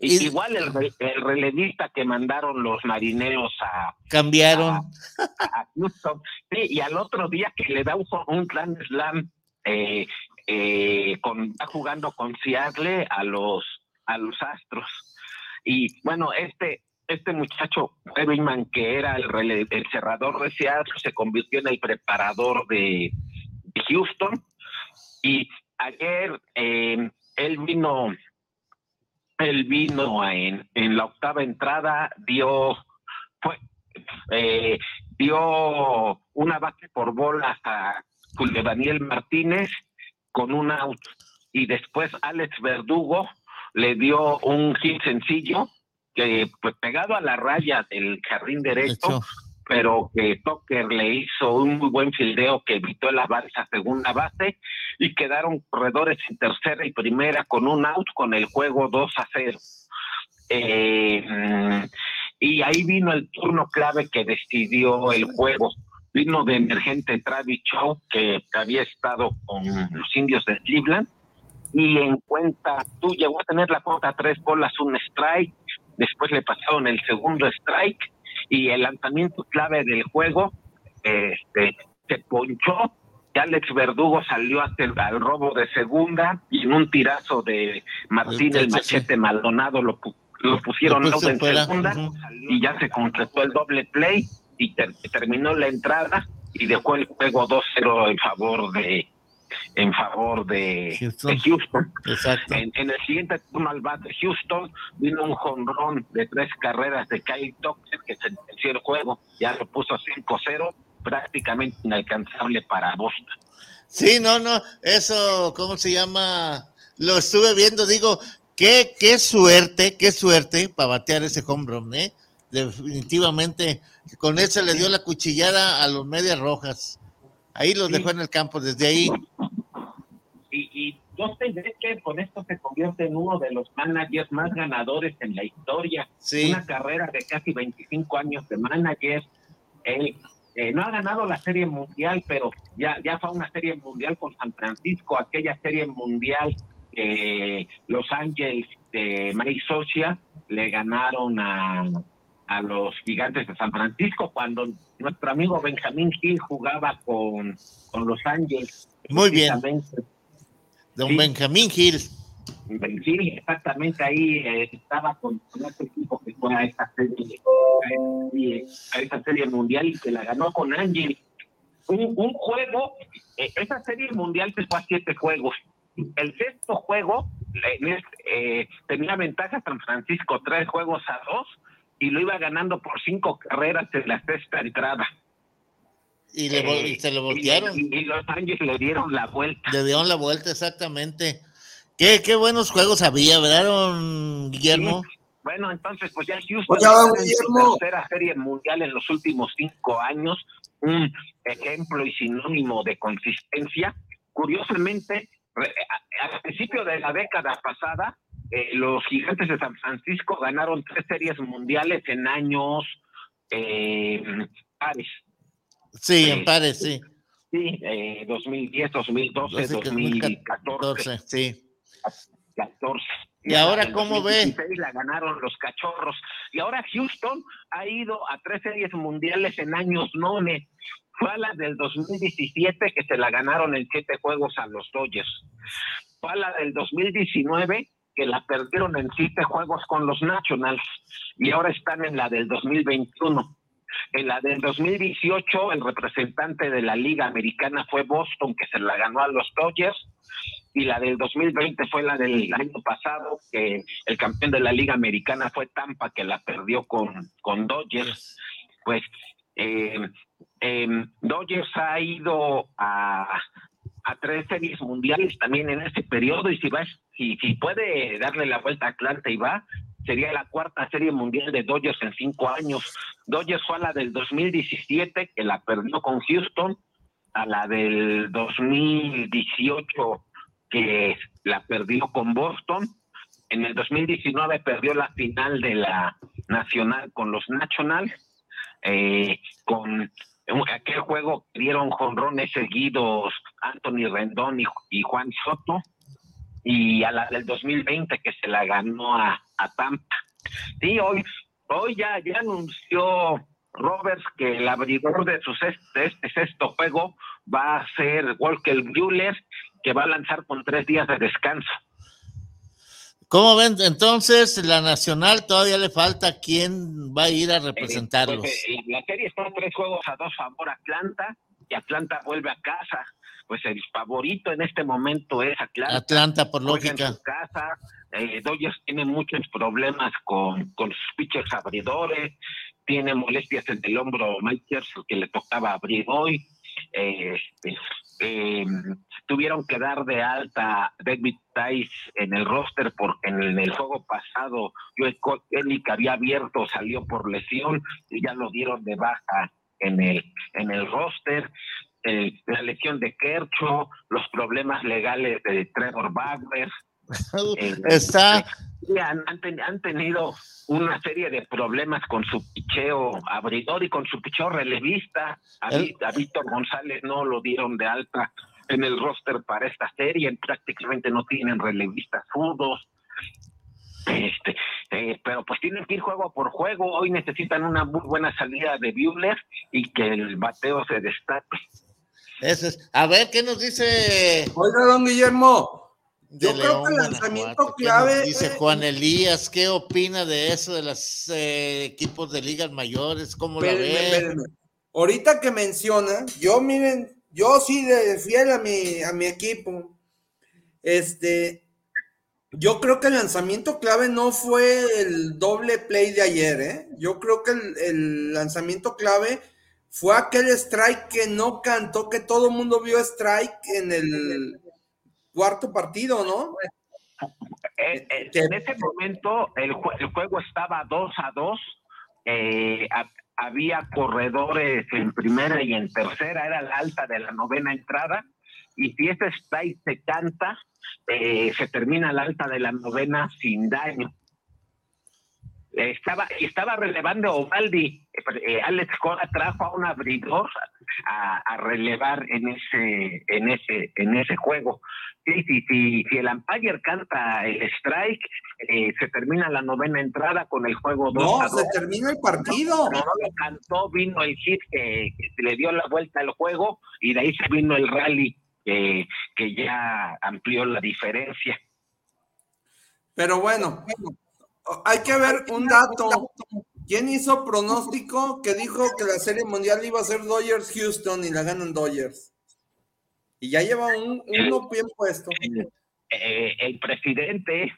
Igual el, el, relevista que mandaron los marineros a cambiaron a, Houston, sí, y al otro día que le da un, un Grand Slam eh, eh, con, jugando con Seattle a los a los Astros. Y bueno este este muchacho Evelman que era el, cerrador de Seattle se convirtió en el preparador de, Houston. Y ayer eh, él vino él vino en, en la octava entrada, dio, fue, eh, dio una base por bolas a Julio Daniel Martínez con un out y después Alex Verdugo le dio un hit sencillo que pues pegado a la raya del jardín derecho pero que Tucker le hizo un muy buen fildeo que evitó el avance a segunda base y quedaron corredores en tercera y primera con un out con el juego 2 a 0. Eh, y ahí vino el turno clave que decidió el juego. Vino de emergente Travis Shaw, que había estado con los indios de Cleveland, y en cuenta, tú llegó a tener la cuota tres bolas, un strike, después le pasaron el segundo strike, y el lanzamiento clave del juego este, se ponchó. Alex Verdugo salió hasta el, al robo de segunda y en un tirazo de Martín el machete Maldonado lo, lo pusieron en segunda y ya se completó el doble play y terminó la entrada y dejó el juego 2-0 en favor de en favor de Houston. En, el siguiente turno al bat de Houston vino un jonrón de tres carreras de Kyle Tucker que sentenció el juego, ya lo puso 5-0, prácticamente inalcanzable para Boston. Sí, no, no, eso, ¿cómo se llama? Lo estuve viendo, digo, qué, qué suerte, qué suerte para batear ese home run, ¿eh? Definitivamente, con eso le dio la cuchillada a los medias rojas. Ahí los dejó en el campo, desde ahí. Y, y yo sé que con esto se convierte en uno de los managers más ganadores en la historia. Una carrera de casi 25 años de manager. Él eh, no ha ganado la serie mundial, pero ya, ya fue una serie mundial con San Francisco, aquella serie mundial que Los Ángeles de May Socia le ganaron a a los gigantes de San Francisco cuando nuestro amigo Benjamín Gil jugaba con, con Los Ángeles. Muy bien. Don Benjamín Gil. Sí, exactamente ahí eh, estaba con, con este equipo que fue a esta serie, a esta serie mundial y que la ganó con Ángel. Un, un juego, eh, esa serie mundial se fue a siete juegos. El sexto juego eh, eh, tenía ventaja San Francisco, tres juegos a dos, y lo iba ganando por cinco carreras en la sexta entrada. Y, le, y se lo voltearon. Y, y los Ángeles le dieron la vuelta. Le dieron la vuelta, exactamente. Qué, qué buenos juegos había, ¿verdad, don Guillermo? Bueno, entonces, pues ya Houston su Guillermo. tercera serie mundial en los últimos cinco años, un ejemplo y sinónimo de consistencia. Curiosamente, re- a- al principio de la década pasada, eh, los gigantes de San Francisco ganaron tres series mundiales en años eh, pares. Sí, en pares, sí. Sí, eh, 2010, 2012, Doce, 2014. 14, sí. 14. ¿Y ahora en cómo ve? 2016 La ganaron los cachorros. Y ahora Houston ha ido a tres series mundiales en años none. Fue a la del 2017 que se la ganaron en siete juegos a los Dodgers. Fue a la del 2019 que la perdieron en siete juegos con los Nationals. Y ahora están en la del 2021. En la del 2018, el representante de la Liga Americana fue Boston, que se la ganó a los Dodgers. Y la del 2020 fue la del año pasado, que el campeón de la Liga Americana fue Tampa, que la perdió con, con Dodgers. Pues eh, eh, Dodgers ha ido a, a tres series mundiales también en ese periodo y si va si, si puede darle la vuelta a Atlanta y va sería la cuarta serie mundial de Dodgers en cinco años. Dodgers fue a la del 2017 que la perdió con Houston a la del 2018 que la perdió con Boston. En el 2019 perdió la final de la nacional con los Nationals eh, con aquel juego dieron jonrones seguidos Anthony Rendón y, Juan Soto y a la del 2020 que se la ganó a, a Tampa. Sí, hoy, hoy ya, ya anunció Roberts que el abridor de, su sexto, este sexto juego va a ser Walker Buehler, que va a lanzar con tres días de descanso. ¿Cómo ven? Entonces, la Nacional todavía le falta quién va a ir a representarlos. Pues, eh, la serie está tres juegos a dos favor Atlanta y Atlanta vuelve a casa. Pues el favorito en este momento es Atlanta. Atlanta, por Juega en lógica. su casa. Eh, Dodgers tiene muchos problemas con, con sus pitchers abridores. Tiene molestias en el hombro Makers, que le tocaba abrir hoy. Eh, tuvieron que dar de alta David Tice en el roster porque en el, juego pasado Joe Kelly que había abierto salió por lesión y ya lo dieron de baja en el en el roster. Eh, la lesión de Kercho los problemas legales de Trevor Bauer Está- eh, sí, han, han ten- han tenido una serie de problemas con su picheo abridor y con su picheo relevista. A, El- a Víctor González no lo dieron de alta en el roster para esta serie, prácticamente no tienen relevistas zurdos. Este, eh, pero pues tienen que ir juego por juego. Hoy necesitan una muy buena salida de Buehler y que el bateo se destaque. Ese es. A ver, ¿qué nos dice? Oiga, don Guillermo, yo creo que el lanzamiento clave, Dice eh, Juan Elías, ¿qué opina de eso de los equipos de ligas mayores? ¿Cómo la Espérenme, ve? espérenme. Ahorita que menciona, yo miren, yo sí de fiel a mi, a mi equipo. Este, yo creo que el lanzamiento clave no fue el doble play de ayer, ¿eh? Yo creo que el, el lanzamiento clave fue aquel strike que no cantó, que todo el mundo vio strike en el cuarto partido, ¿no? Eh, eh, en ese momento el, jue- el juego estaba 2 a 2. eh, ha- había corredores en primera y en tercera, era la alta de la novena entrada. Y si ese strike se canta, eh, se termina la alta de la novena sin daño. Eh, Estaba, estaba relevando Ovaldi. eh, Alex Cora trajo a un abridor a, a relevar en ese, en ese, en ese juego. Sí, sí, sí, si el umpire canta el strike, eh, se termina la novena entrada con el juego 2 No, a se 2. termina el partido. No, no lo cantó, vino el hit que, que le dio la vuelta al juego y de ahí se vino el rally eh, que ya amplió la diferencia. Pero bueno, hay que ver un dato. ¿Quién hizo pronóstico que dijo que la Serie Mundial iba a ser Dodgers Houston y la ganan Dodgers? Y ya lleva un, uno bien puesto. Eh, el presidente.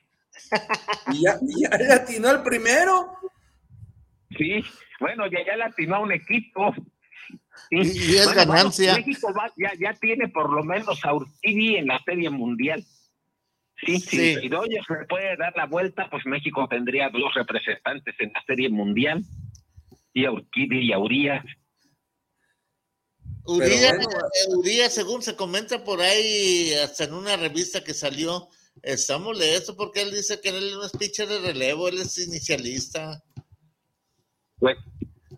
Y ya, ya le atinó el primero. Sí, bueno, ya, ya le atinó a un equipo. Sí. Y es Bueno, bueno, ganancia. México va- ya, ya tiene por lo menos a Urquidi en la Serie Mundial. Sí, sí. Si Dodgers le puede dar la vuelta, pues México tendría dos representantes en la Serie Mundial. Y a Urquidi y a Urias. Urias, bueno, eh, Urias, según se comenta por ahí, hasta en una revista que salió, está molesto porque él dice que él no es pitcher de relevo, él es inicialista. Pues,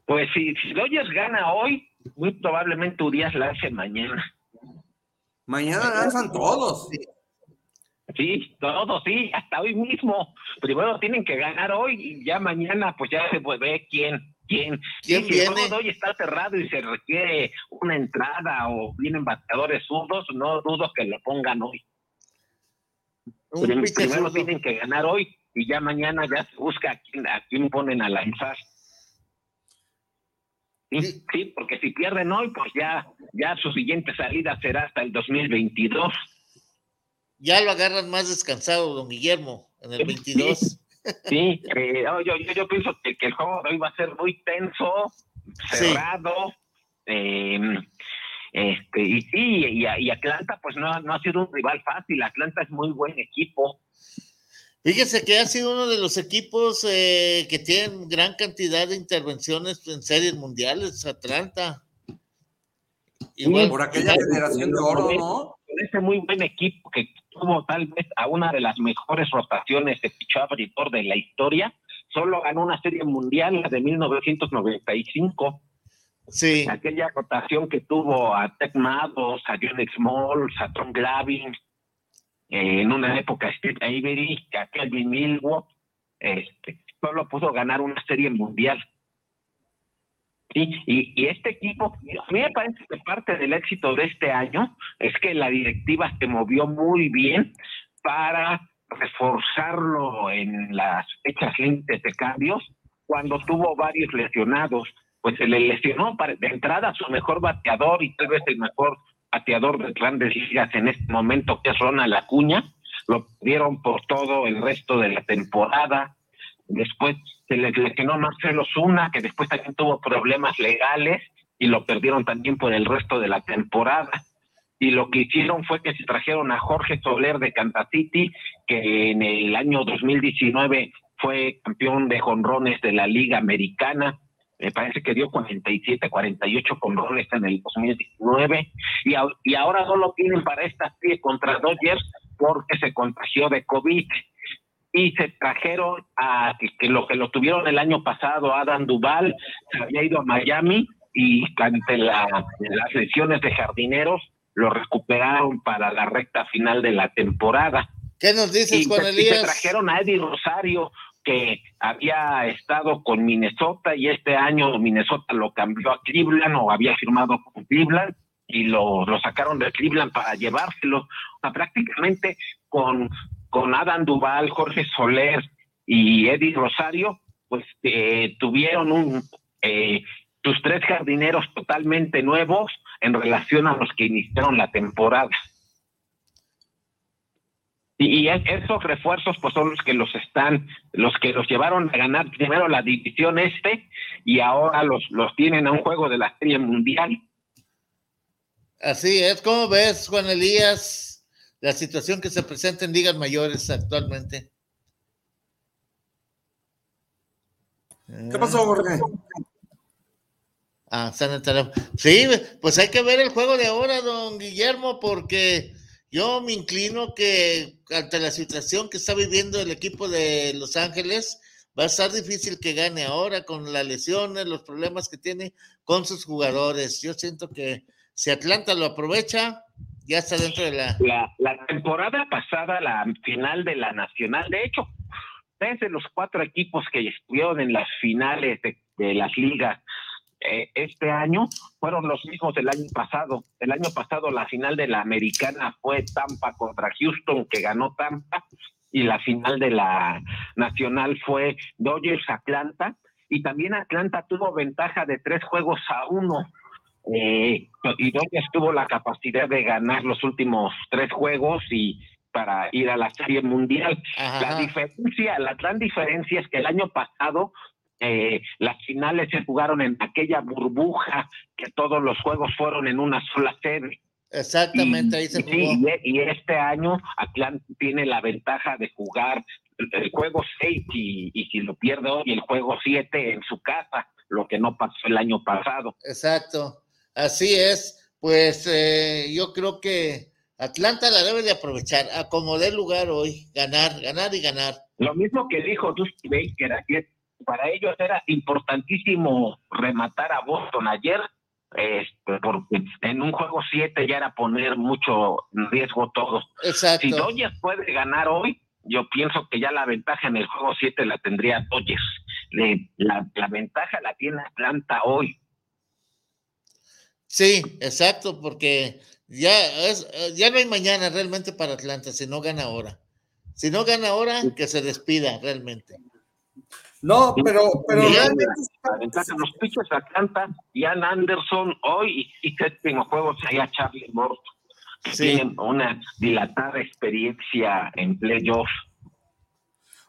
pues si, si Dodgers gana hoy, muy probablemente Urias la hace mañana. Mañana lanzan todos. Sí, todos, sí, hasta hoy mismo. Primero tienen que ganar hoy y ya mañana pues ya se ve quién, quién. ¿Quién Sí, si el viene? de hoy está cerrado y se requiere una entrada o vienen bateadores zurdos, no dudo que lo pongan hoy. Un Primero tienen que ganar hoy y ya mañana ya se busca a quién, a quién ponen a lanzar. Sí, sí, porque si pierden hoy, pues ya, ya su siguiente salida será hasta el 2022. Ya lo agarran más descansado, don Guillermo, en el 22. Sí, eh, no, yo, yo, yo pienso que, que el juego de hoy va a ser muy tenso, cerrado. eh, este, y sí, y, y Atlanta pues no, no ha sido un rival fácil. Atlanta es muy buen equipo. Fíjese que ha sido uno de los equipos eh, que tienen gran cantidad de intervenciones en series mundiales, Atlanta. Igual, Por aquella generación de oro, ¿no? Ese muy buen equipo que tuvo tal vez a una de las mejores rotaciones de picheo abridor de la historia, solo ganó una serie mundial, la de 1995. Sí. Aquella rotación que tuvo a Ted Mados, a John Smalls, a Tom Glavine, eh, en una época Steve Avery, a Kelvin Milwaukee, este, solo pudo ganar una serie mundial. Sí, y, y este equipo, a mí me parece que parte del éxito de este año es que la directiva se movió muy bien para reforzarlo en las fechas límites de cambios cuando tuvo varios lesionados. Pues se le lesionó para, de entrada su mejor bateador y tal vez el mejor bateador de grandes ligas en este momento, que es Ronald Acuña. Lo perdieron por todo el resto de la temporada. Después se les lesionó Marcelo Zuna, que después también tuvo problemas legales y lo perdieron también por el resto de la temporada. Y lo que hicieron fue que se trajeron a Jorge Soler de Kansas City, que en el año 2019 fue campeón de jonrones de la Liga Americana. Me parece que dio 47, 48 jonrones en el 2019. Y, y ahora no lo tienen para esta serie contra Dodgers porque se contagió de COVID y se trajeron a que, que lo que lo tuvieron el año pasado Adam Duval se había ido a Miami y ante la- las lesiones de jardineros lo recuperaron para la recta final de la temporada ¿Qué nos dices, y, Juan se- y se Elías? trajeron a Eddie Rosario que había estado con Minnesota y este año Minnesota lo cambió a Cleveland o había firmado con Cleveland y lo, lo sacaron de Cleveland para llevárselo. O sea, prácticamente con, con Adam Duval, Jorge Soler y Eddie Rosario, pues eh, tuvieron un eh, sus tres jardineros totalmente nuevos en relación a los que iniciaron la temporada. Y, y es- esos refuerzos pues son los que los están, los que los llevaron a ganar primero la división este y ahora los, los tienen a un juego de la serie mundial. Así es, ¿cómo ves, Juan Elías, la situación que se presenta en ligas mayores actualmente? ¿Qué pasó, Jorge? Ah, está en el teléfono. Sí, pues hay que ver el juego de ahora, don Guillermo, porque yo me inclino que ante la situación que está viviendo el equipo de Los Ángeles, va a estar difícil que gane ahora con las lesiones, los problemas que tiene con sus jugadores. Yo siento que si Atlanta lo aprovecha, ya está dentro de la... La, temporada pasada, la final de la Nacional, de hecho, desde los cuatro equipos que estuvieron en las finales de, de las ligas eh, este año fueron los mismos del año pasado. El año pasado la final de la americana fue Tampa contra Houston, que ganó Tampa, y la final de la nacional fue Dodgers Atlanta y también Atlanta tuvo ventaja de tres juegos a uno eh, y Dodgers tuvo la capacidad de ganar los últimos tres juegos y para ir a la Serie Mundial. La diferencia, la gran diferencia es que el año pasado eh, las finales se jugaron en aquella burbuja que todos los juegos fueron en una sola sede. Exactamente, ahí se jugó. y, este año Atlanta tiene la ventaja de jugar el juego 6 y, y, si lo pierde hoy el juego 7 en su casa, lo que no pasó el año pasado. Exacto, así es. Pues eh, yo creo que Atlanta la debe de aprovechar, a como dé lugar hoy, ganar, ganar y ganar. Lo mismo que dijo Dusty Baker ayer, para ellos era importantísimo rematar a Boston ayer, este, porque en un juego 7 ya era poner mucho riesgo todos. Exacto. Si Dodgers puede ganar hoy, yo pienso que ya la ventaja en el juego 7 la tendría Dodgers. la, la ventaja la tiene Atlanta hoy. Sí, exacto, porque ya, es, ya no hay mañana realmente para Atlanta si no gana ahora. Si no gana ahora, que se despida realmente. No, pero, pero realmente. Los pitchers Atlanta, Ian Anderson hoy y, séptimo juego sería Charlie Morton, que tienen una dilatada experiencia en playoffs.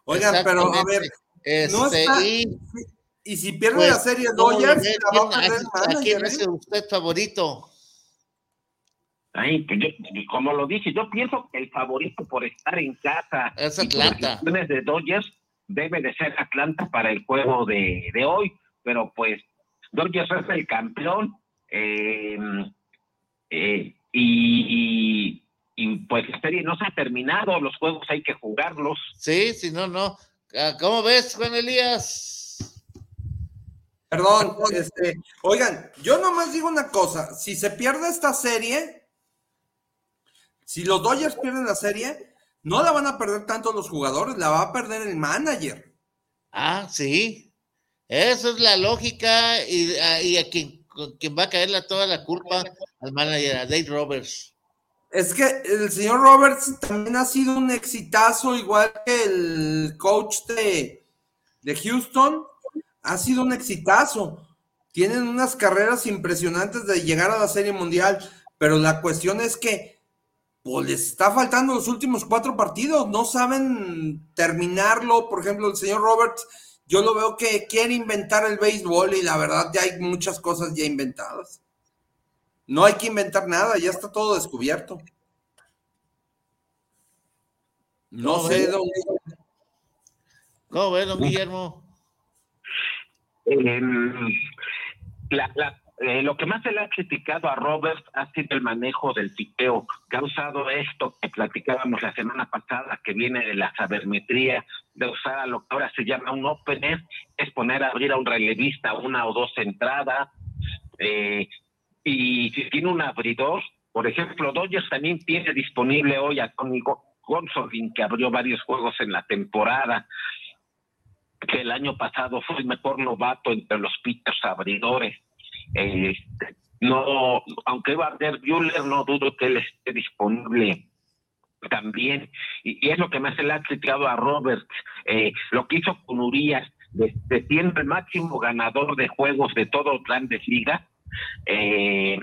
Oigan, pero a ver, no Este, está- y, y si pierde pues, la serie ¿cómo Dodgers, ve? la va a ¿Quién perder hace- ¿A quién manager, hace ¿eh? usted favorito? Ay, pues yo- como lo dije, yo pienso que el favorito por estar en casa Es y Atlanta. las cuestiones de Dodgers debe de ser Atlanta para el juego de, de hoy, pero pues Dodgers es el campeón eh, eh, y, y, y, pues la serie no se ha terminado, los juegos hay que jugarlos. Sí, si no, no. Ah, ¿Cómo ves, Juan Elías? Perdón, este, oigan, yo nomás digo una cosa, si se pierde esta serie, si los Dodgers pierden la serie, no la van a perder tanto los jugadores, la va a perder el manager. Ah, sí. Eso es la lógica y, a- y a quien, va a caer la, toda la culpa al manager, a Dave Roberts. Es que el señor Roberts también ha sido un exitazo, igual que el coach de, de Houston, ha sido un exitazo. Tienen unas carreras impresionantes de llegar a la Serie Mundial, pero la cuestión es que pues, les está faltando los últimos cuatro partidos, no saben terminarlo. Por ejemplo, el señor Roberts, yo lo veo que quiere inventar el béisbol y la verdad ya hay muchas cosas ya inventadas. No hay que inventar nada, ya está todo descubierto. No ¿Cómo sé, ves? don ¿Cómo ves, don Guillermo? La- eh, lo que más se le ha criticado a Roberts ha sido el manejo del piteo, que ha usado esto que platicábamos la semana pasada, que viene de la sabermetría, de usar a lo que ahora se llama un opener, es poner a abrir a un relevista una o dos entradas, eh, y si tiene un abridor, por ejemplo, Dodgers también tiene disponible hoy a Tony Go- Gonsolin, que abrió varios juegos en la temporada, que el año pasado fue el mejor novato entre los pitchers abridores. Eh, no, aunque va a haber Bueller, no dudo que él esté disponible también. Y, y es lo que más se le ha criticado a Roberts, eh, lo que hizo con Urias, de, de siendo el máximo ganador de juegos de todo grandes ligas, eh,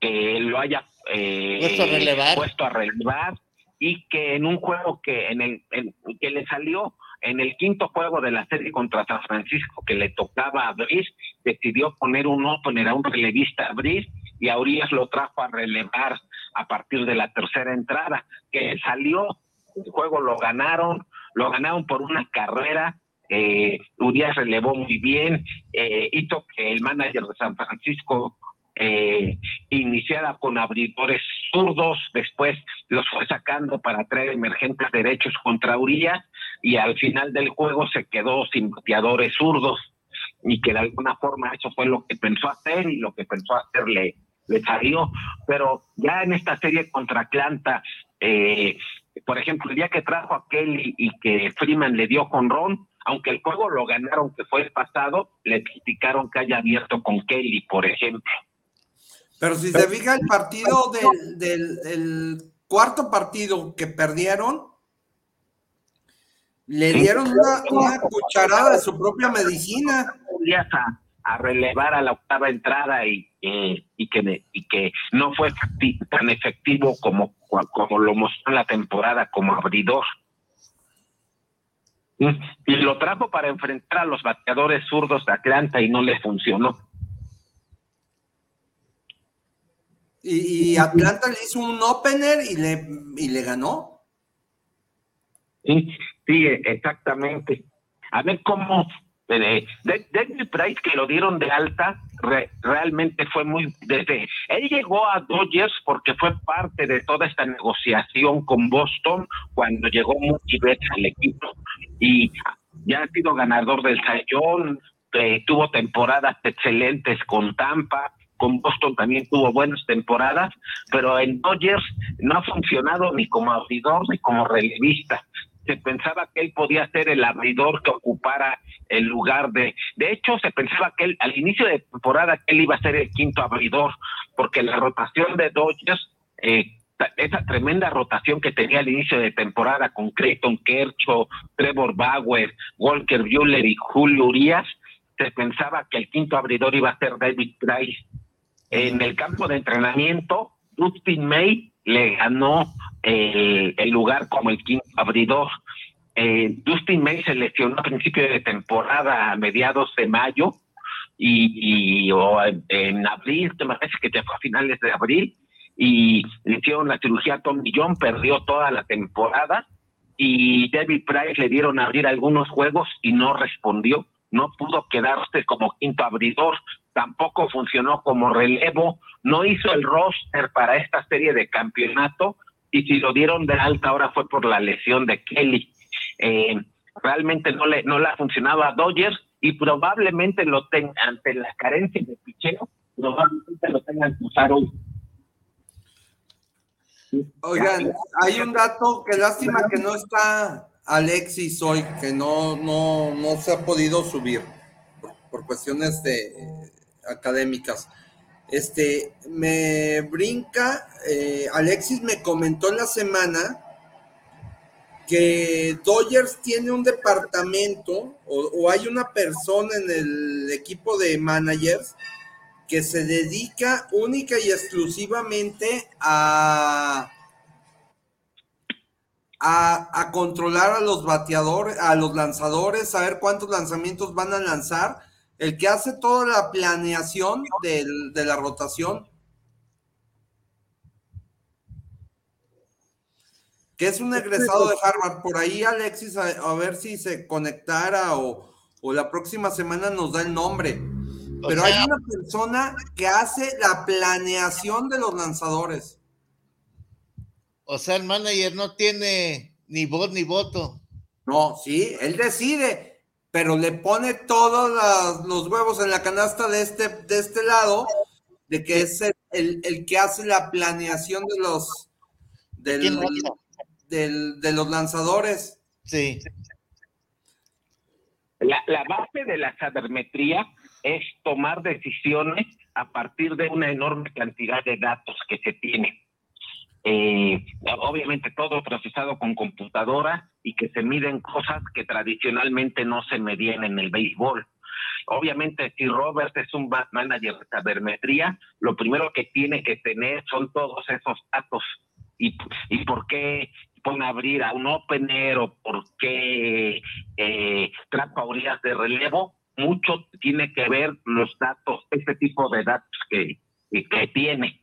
que lo haya eh, Puesto a relevar. puesto a relevar y que en un juego que en el en- que le salió en el quinto juego de la serie contra San Francisco que le tocaba a Brice, decidió poner un opener a un relevista a Brice y a Urias lo trajo a relevar a partir de la tercera entrada, que salió, el juego lo ganaron, lo ganaron por una carrera, eh, Urias relevó muy bien, eh, hizo que el manager de San Francisco eh, iniciara con abridores zurdos, después los fue sacando para traer emergentes derechos contra Urias y al final del juego se quedó sin bateadores zurdos y que de alguna forma eso fue lo que pensó hacer y lo que pensó hacer le, le salió. Pero ya en esta serie contra Atlanta, eh, por ejemplo, el día que trajo a Kelly y que Freeman le dio con Ron, aunque el juego lo ganaron que fue el pasado, le criticaron que haya abierto con Kelly, por ejemplo. Pero si se fija el partido del, del- el cuarto partido que perdieron, Le dieron una, una cucharada de su propia medicina. A, a relevar a la octava entrada y, eh, y, que, y que no fue tan efectivo como, como lo mostró en la temporada como abridor. Y lo trajo para enfrentar a los bateadores zurdos de Atlanta y no le funcionó. Y, y Atlanta le hizo un opener y le, y le ganó. Sí, sí, exactamente. A ver cómo eh, Price que lo dieron de alta re- realmente fue muy desde él llegó a Dodgers porque fue parte de toda esta negociación con Boston cuando llegó Mookie Betts al equipo y ya ha sido ganador del Sayón, tuvo temporadas excelentes con Tampa, con Boston también tuvo buenas temporadas, pero en Dodgers no ha funcionado ni como abridor ni como relevista. Se pensaba que él podía ser el abridor que ocupara el lugar de... De hecho, se pensaba que él, al inicio de temporada él iba a ser el quinto abridor, porque la rotación de Dodgers, eh, esa tremenda rotación que tenía al inicio de temporada con Creighton Kershaw, Trevor Bauer, Walker Buehler y Julio Urias, se pensaba que el quinto abridor iba a ser David Price. En el campo de entrenamiento, Dustin May le ganó el, el lugar como el quinto abridor. Eh, Dustin May se lesionó a principio de temporada, a mediados de mayo, y, y- en, abril, me parece que fue a finales de abril, y le hicieron la cirugía a Tommy John, perdió toda la temporada, y David Price le dieron a abrir algunos juegos y no respondió, no pudo quedarse como quinto abridor, tampoco funcionó como relevo, no hizo el roster para esta serie de campeonato y si lo dieron de alta ahora fue por la lesión de Kelly. Eh, realmente no le, no le ha funcionado a Dodgers y probablemente lo tengan ante la carencia de picheo, probablemente lo tengan que usar hoy. Oigan, hay un dato que lástima que no está Alexis hoy, que no, no, no se ha podido subir por, cuestiones de académicas. Este, me brinca, eh, Alexis me comentó en la semana que Dodgers tiene un departamento o, o hay una persona en el equipo de managers que se dedica única y exclusivamente a, a, a controlar a los bateadores, a los lanzadores, saber cuántos lanzamientos van a lanzar, el que hace toda la planeación de la rotación. Que es un egresado de Harvard. Por ahí, Alexis, a, a ver si se conectara o, o la próxima semana nos da el nombre. Pero hay una persona que hace la planeación de los lanzadores. O sea, el manager no tiene ni voz ni voto. No, sí, él decide, pero le pone todos las- los huevos en la canasta de este, de este lado, de que es el, el- el que hace la planeación de los del- de los lanzadores. Sí. La, la base de la sabermetría es tomar decisiones a partir de una enorme cantidad de datos que se tiene. Eh, obviamente todo procesado con computadora y que se miden cosas que tradicionalmente no se medían en el béisbol. Obviamente, si Robert es un ma- manager de sabermetría, lo primero que tiene que tener son todos esos datos. ¿Y, y por qué pone a abrir a un opener o por qué eh, trapa orillas de relevo? Mucho tiene que ver los datos, este tipo de datos que, que tiene.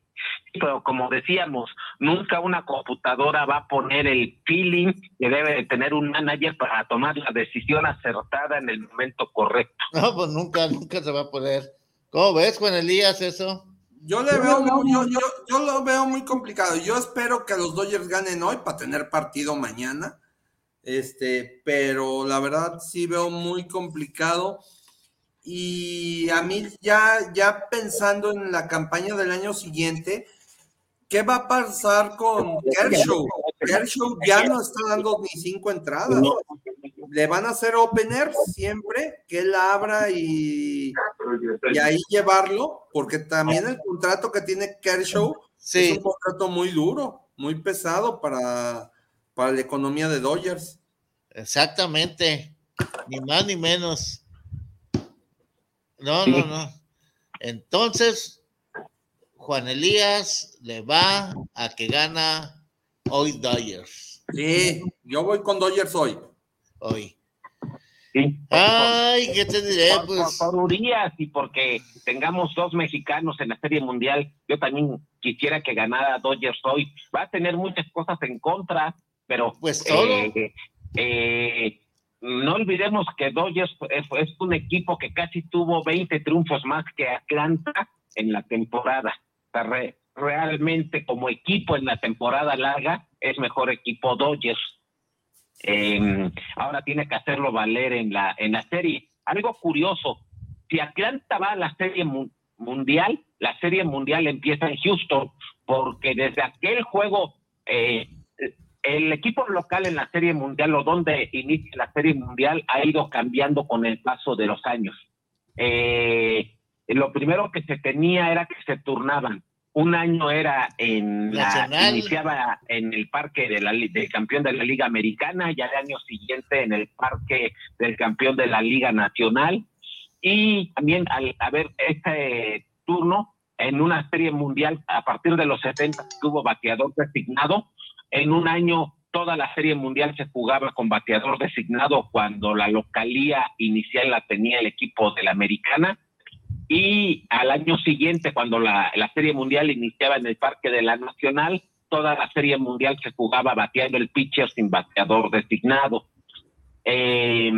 Pero como decíamos, nunca una computadora va a poner el feeling que debe de tener un manager para tomar la decisión acertada en el momento correcto. No, pues nunca, nunca se va a poder. ¿Cómo ves, Juan Elías, eso? Yo le veo muy, yo, yo, yo lo veo muy complicado. Yo espero que los Dodgers ganen hoy para tener partido mañana. Este, pero la verdad sí veo muy complicado. Y a mí ya, ya pensando en la campaña del año siguiente, ¿qué va a pasar con Kershaw? Kershaw ya no está dando ni cinco entradas. Le van a hacer opener siempre que él abra y, y ahí llevarlo, porque también el contrato que tiene Kershaw es un contrato muy duro, muy pesado para, para la economía de Dodgers. Exactamente. Ni más ni menos. No, no, no. Entonces, Juan Elías le va a que gana hoy Dodgers. Sí, yo voy con Dodgers hoy. Hoy. Sí. Ay, ¿qué te diré? Por, Pues por- por Urias y porque tengamos dos mexicanos en la Serie Mundial, yo también quisiera que ganara Dodgers hoy. Va a tener muchas cosas en contra, pero Pues todo. eh, eh, no olvidemos que Dodgers es, es un equipo que casi tuvo 20 triunfos más que Atlanta en la temporada. Realmente como equipo en la temporada larga es mejor equipo Dodgers. Eh, ahora tiene que hacerlo valer en la, en la serie. Algo curioso, si Atlanta va a la serie mu- mundial, la serie mundial empieza en Houston, porque desde aquel juego, eh, el equipo local en la serie mundial o donde inicia la serie mundial ha ido cambiando con el paso de los años. Eh, lo primero que se tenía era que se turnaban. Un año era en la, iniciaba en el parque de la, li- del campeón de la Liga Americana y al año siguiente en el parque del campeón de la Liga Nacional. Y también al haber este turno en una serie mundial a partir de los 70 que hubo bateador designado, en un año toda la serie mundial se jugaba con bateador designado cuando la localía inicial la tenía el equipo de la americana y al año siguiente cuando la, la serie mundial iniciaba en el parque de la nacional toda la serie mundial se jugaba bateando el pitcher sin bateador designado Eh,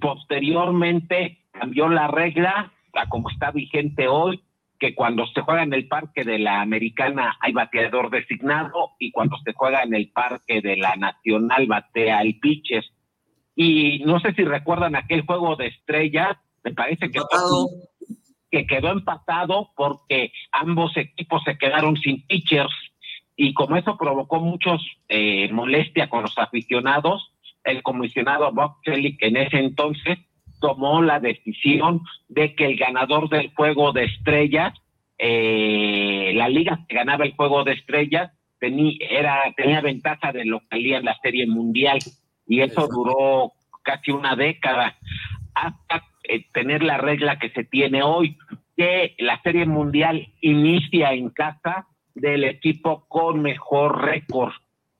posteriormente cambió la regla a como está vigente hoy que cuando se juega en el parque de la americana hay bateador designado y cuando se juega en el parque de la nacional batea el pitcher. Y no sé si recuerdan aquel juego de estrellas, me parece que, que quedó empatado porque ambos equipos se quedaron sin pitchers. Y como eso provocó muchos eh, molestia con los aficionados, el comisionado Bob Selig en ese entonces tomó la decisión de que el ganador del juego de estrellas, eh, la liga que ganaba el juego de estrellas, tenía, era, tenía ventaja de localía en la serie mundial. Y eso duró casi una década. Hasta eh, tener la regla que se tiene hoy, que la serie mundial inicia en casa del equipo con mejor récord.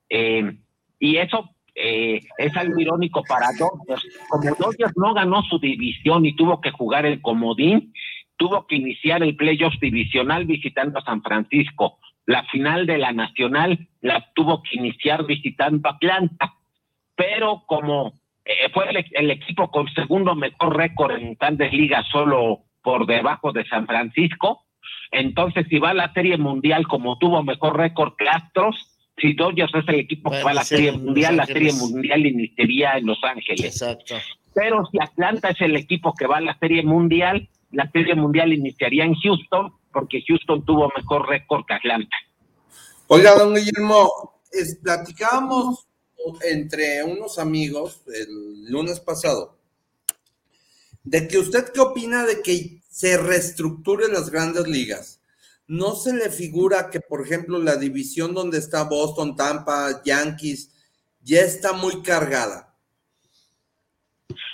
Eh, y eso eh, es algo irónico para Dodgers. Como Dodgers no ganó su división y tuvo que jugar el comodín, tuvo que iniciar el playoff divisional visitando a San Francisco. La final de la nacional la tuvo que iniciar visitando a Atlanta. Pero como eh, fue el, el equipo con segundo mejor récord en grandes ligas, solo por debajo de San Francisco, entonces si va a la Serie Mundial como tuvo mejor récord que Astros, si Dodgers es el equipo que va a la sí, Serie Mundial, la Serie. Mundial iniciaría en Los Ángeles. Exacto. Pero si Atlanta es el equipo que va a la Serie Mundial, la Serie Mundial iniciaría en Houston, porque Houston tuvo mejor récord que Atlanta. Oiga, don Guillermo, es- platicábamos entre unos amigos el lunes pasado de que usted qué opina de que se reestructuren las grandes ligas. ¿No se le figura que, por ejemplo, la división donde está Boston, Tampa, Yankees, ya está muy cargada?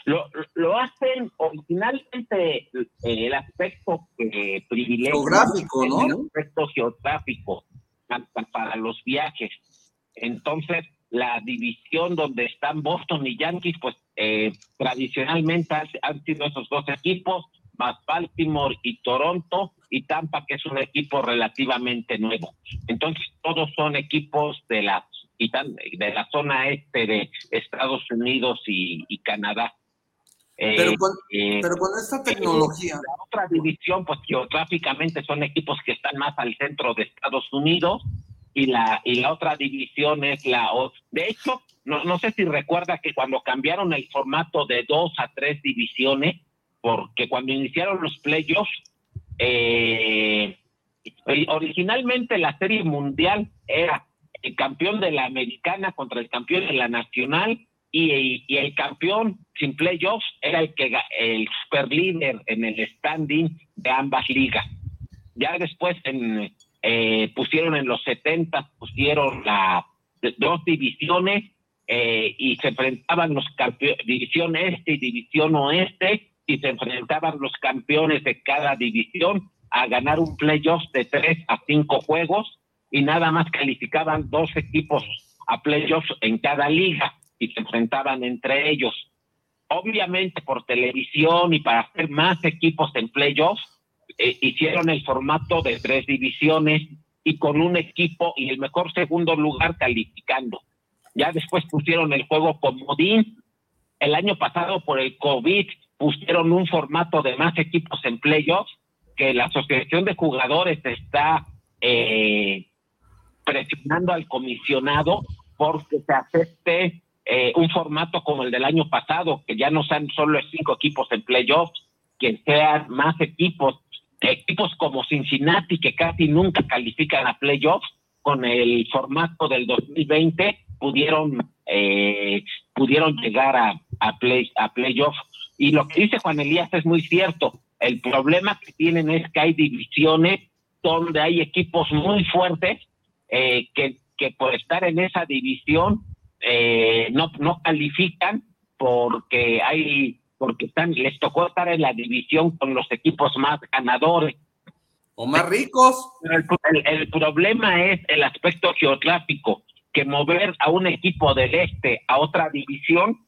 Lo, lo hacen originalmente el aspecto eh, privilegio. Geográfico, ¿no? El aspecto geográfico para los viajes. Entonces, la división donde están Boston y Yankees, pues eh, tradicionalmente han, han sido esos dos equipos, más Baltimore y Toronto, y Tampa, que es un equipo relativamente nuevo. Entonces, todos son equipos de la, de la zona este de Estados Unidos y, y Canadá. Eh, Pero con, eh, pero con esta tecnología, la otra división, pues geográficamente son equipos que están más al centro de Estados Unidos y la y la otra división es la de hecho no, no sé si recuerda que cuando cambiaron el formato de dos a tres divisiones porque cuando iniciaron los playoffs eh, ori- originalmente la serie mundial era el campeón de la americana contra el campeón de la nacional y, y el campeón sin playoffs era el que el super líder en el standing de ambas ligas. Ya después en, eh, pusieron en los 70 pusieron la dos divisiones eh, y se enfrentaban los campeones, división este y división oeste, y se enfrentaban los campeones de cada división a ganar un playoff de tres a cinco juegos y nada más calificaban dos equipos a playoffs en cada liga y se enfrentaban entre ellos. Obviamente por televisión y para hacer más equipos en playoffs, eh, hicieron el formato de tres divisiones y con un equipo y el mejor segundo lugar calificando. Ya después pusieron el juego comodín. El año pasado por el COVID pusieron un formato de más equipos en playoffs que la Asociación de Jugadores está eh, presionando al comisionado porque se acepte eh, un formato como el del año pasado, que ya no sean solo cinco equipos en playoffs, que sean más equipos, equipos como Cincinnati, que casi nunca califican a playoffs, con el formato del 2020 pudieron eh, pudieron llegar a, a, play, a playoffs. Y lo que dice Juan Elías es muy cierto. El problema que tienen es que hay divisiones donde hay equipos muy fuertes eh, que, que por estar en esa división eh, no, no califican porque hay porque están les tocó estar en la división con los equipos más ganadores o más ricos. El, el, problema es el aspecto geográfico, que mover a un equipo del este a otra división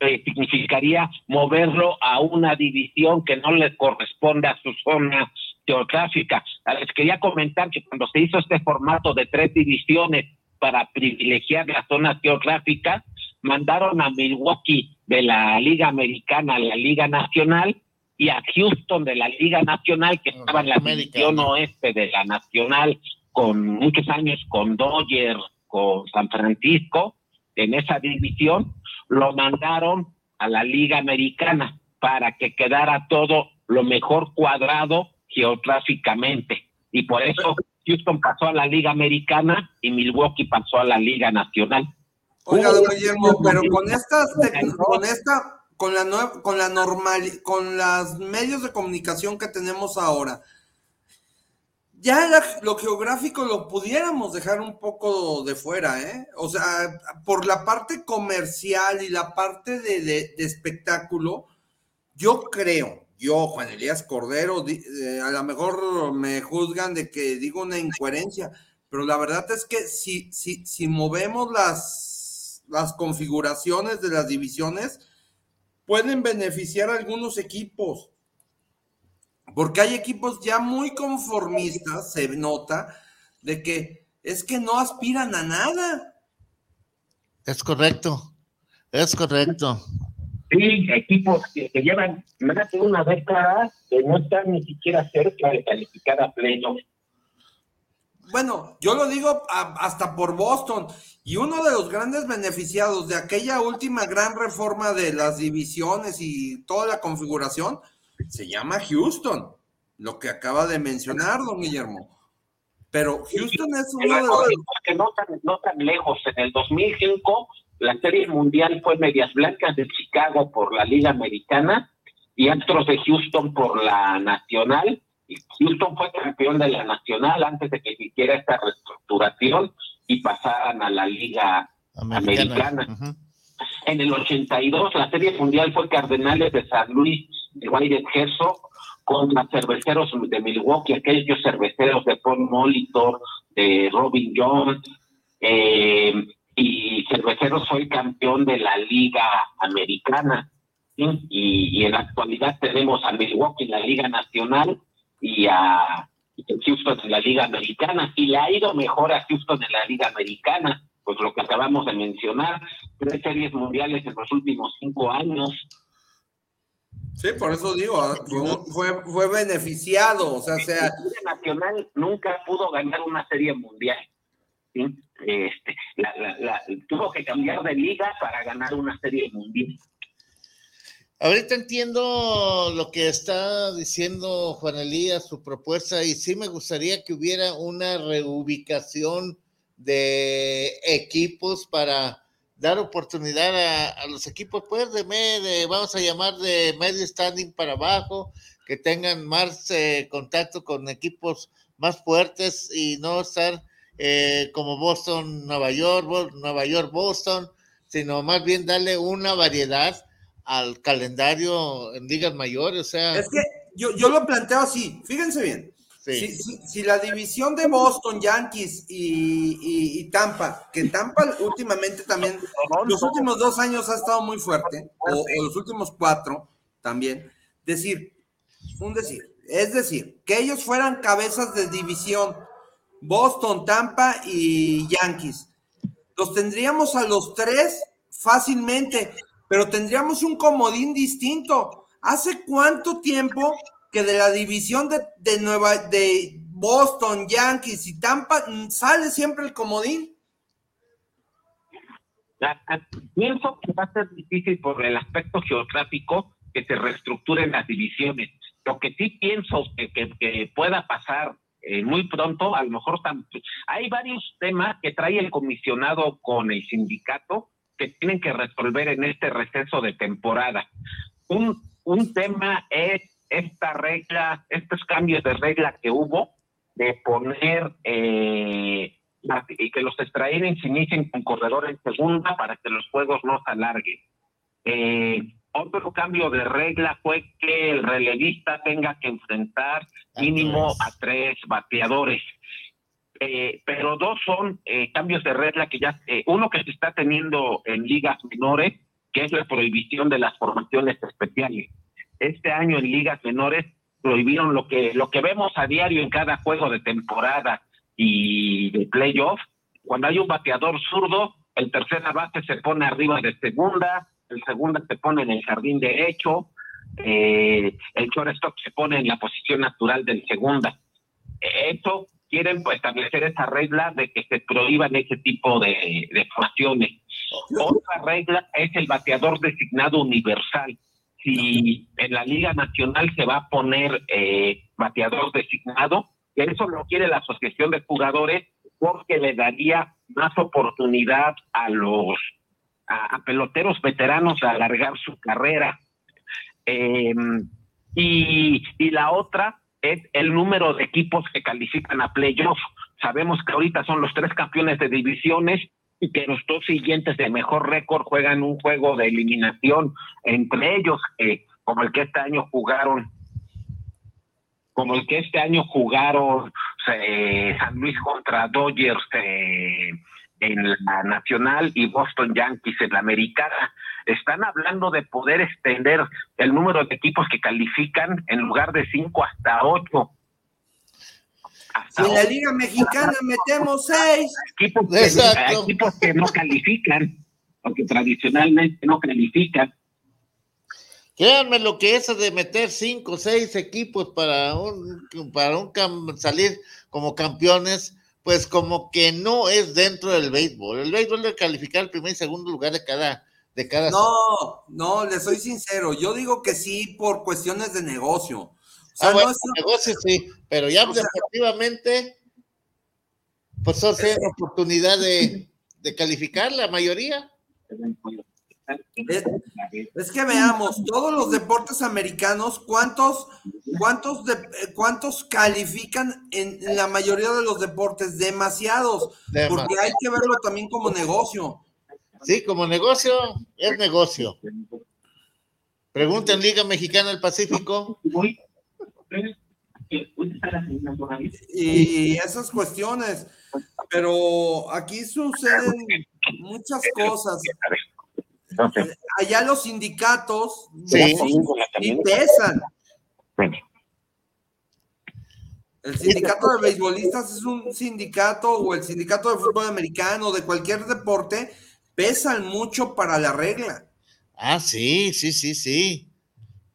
eh, significaría moverlo a una división que no le corresponde a su zona geográfica. Les quería comentar que cuando se hizo este formato de tres divisiones para privilegiar las zonas geográficas, mandaron a Milwaukee de la Liga Americana a la Liga Nacional y a Houston de la Liga Nacional, que estaba en la división oeste de la Nacional, con muchos años con Dodgers, con San Francisco, en esa división, lo mandaron a la Liga Americana para que quedara todo lo mejor cuadrado geográficamente. Y por eso Houston pasó a la Liga Americana y Milwaukee pasó a la Liga Nacional. Oiga, don Guillermo, pero con estas, con esta, con la con la normal, con los medios de comunicación que tenemos ahora, ya lo geográfico lo pudiéramos dejar un poco de fuera, ¿eh? O sea, por la parte comercial y la parte de, de, espectáculo, yo creo, yo, Juan Elías Cordero, eh, a lo mejor me juzgan de que digo una incoherencia, pero la verdad es que si, si, si movemos las, las configuraciones de las divisiones, pueden beneficiar a algunos equipos porque hay equipos ya muy conformistas, se nota, de que es que no aspiran a nada. Es correcto, es correcto. Sí, equipos que, llevan más de una década que no están ni siquiera cerca de calificar a pleno. Bueno, yo lo digo hasta por Boston. Y uno de los grandes beneficiados de aquella última gran reforma de las divisiones y toda la configuración se llama Houston, lo que acaba de mencionar, don Guillermo. Pero Houston es uno de los... Que no tan, no tan lejos, en el 2005 la Serie Mundial fue Medias Blancas de Chicago por la Liga Americana y Astros de Houston por la Nacional. Houston fue campeón de la Nacional antes de que hiciera esta reestructuración y pasaran a la Liga Americana. En el 82 la Serie Mundial fue Cardenales de San Luis de Wyatt Herzog contra cerveceros de Milwaukee, aquellos cerveceros de Paul Molitor, de Robin Jones, eh, y Cerveceros fue campeón de la Liga Americana. Y, en la actualidad tenemos a Milwaukee en la Liga Nacional y a Houston en la Liga Americana. Y le ha ido mejor a Houston en la Liga Americana, pues lo que acabamos de mencionar, tres series mundiales en los últimos cinco años, Sí, por eso digo, fue, fue, beneficiado, o sea, sea... La Nacional nunca pudo ganar una serie mundial. Este, tuvo que cambiar de liga para ganar una serie mundial. Ahorita entiendo lo que está diciendo Juan Elías, su propuesta, y sí me gustaría que hubiera una reubicación de equipos para dar oportunidad a, los equipos, pues, de, de, vamos a llamar de medio standing para abajo, que tengan más eh, contacto con equipos más fuertes y no estar eh, como Boston, Nueva York, Nueva York, Boston, sino más bien darle una variedad al calendario en ligas mayores. O sea, Es que yo, yo lo planteo así, fíjense bien. Sí. Si, si- si la división de Boston, Yankees y, y- y Tampa, que Tampa últimamente también, los últimos dos años ha estado muy fuerte, o, o los últimos cuatro también, decir, un decir, es decir, que ellos fueran cabezas de división, Boston, Tampa y Yankees. Los tendríamos a los tres fácilmente, pero tendríamos un comodín distinto. ¿Hace cuánto tiempo que de la división de, de Nueva de Boston, Yankees y Tampa mm, sale siempre el comodín? Pienso que va a ser difícil por el aspecto geográfico que se reestructuren las divisiones. Lo que sí pienso que, que- pueda pasar eh, muy pronto, a lo mejor hay varios temas que trae el comisionado con el sindicato que tienen que resolver en este receso de temporada. Un, un tema es esta regla, estos cambios de regla que hubo de poner eh, y que los extraídos inicien con corredor en segunda para que los juegos no se alarguen. Eh, otro cambio de regla fue que el relevista tenga que enfrentar mínimo a tres bateadores. Eh, pero dos son eh, cambios de regla que ya, eh, uno que se está teniendo en ligas menores, que es la prohibición de las formaciones especiales. Este año en ligas menores prohibieron lo que, lo que vemos a diario en cada juego de temporada y de playoff. Cuando hay un bateador zurdo, el tercera base se pone arriba de segunda, el segunda se pone en el jardín derecho, eh, el shortstop se pone en la posición natural del segunda. Esto quieren pues, establecer esa regla de que se prohíban ese tipo de, de formaciones. Otra regla es el bateador designado universal. Si en la Liga Nacional se va a poner eh, bateador designado, eso lo quiere la Asociación de Jugadores porque le daría más oportunidad a los a, a peloteros veteranos a alargar su carrera. Eh, y, y la otra es el número de equipos que califican a playoff. Sabemos que ahorita son los tres campeones de divisiones y que los dos siguientes de mejor récord juegan un juego de eliminación entre ellos, eh, como el que este año jugaron, como el que este año jugaron eh, San Luis contra Dodgers eh, en la nacional y Boston Yankees en la americana. Están hablando de poder extender el número de equipos que califican en lugar de cinco hasta ocho. Si en la Liga Mexicana metemos seis. Equipos que, equipos que no califican, porque tradicionalmente no califican. Créanme lo que es de meter cinco o seis equipos para un, para un cam- salir como campeones, pues como que no es dentro del béisbol. El béisbol debe calificar el primer y segundo lugar de cada, de cada No, no, le soy sincero. Yo digo que sí por cuestiones de negocio. O sea, Ah, bueno, no es- negocio sí, pero ya O sea- deportivamente, pues son tienen oportunidad de, de calificar la mayoría. Es, es que veamos, todos los deportes americanos, ¿cuántos, cuántos, de- eh, cuántos califican en la mayoría de los deportes? Demasiados, porque hay que verlo también como negocio. Sí, como negocio, es negocio. Pregunta en Liga Mexicana del Pacífico. Y esas cuestiones, pero aquí suceden muchas cosas. Allá los sindicatos Sí. pesan. El sindicato de beisbolistas es un sindicato o el sindicato de fútbol americano, de cualquier deporte, pesan mucho para la regla. Ah, sí, sí, sí, sí.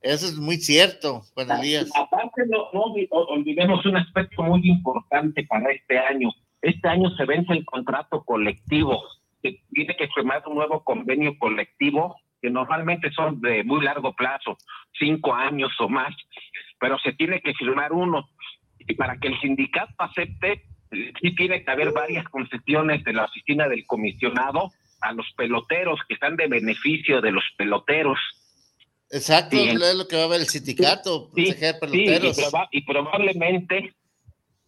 Eso es muy cierto, Juan Elías. Aparte, no, no olvidemos un aspecto muy importante para este año. Este año se vence el contrato colectivo. Se tiene que firmar un nuevo convenio colectivo que normalmente son de muy largo plazo, cinco años o más, pero se tiene que firmar uno. Y para que el sindicato acepte, sí tiene que haber varias concesiones de la oficina del comisionado a los peloteros que están de beneficio de los peloteros. Exacto, Sí. es lo que va a ver el sindicato, proteger Sí, peloteros. y, proba- y probablemente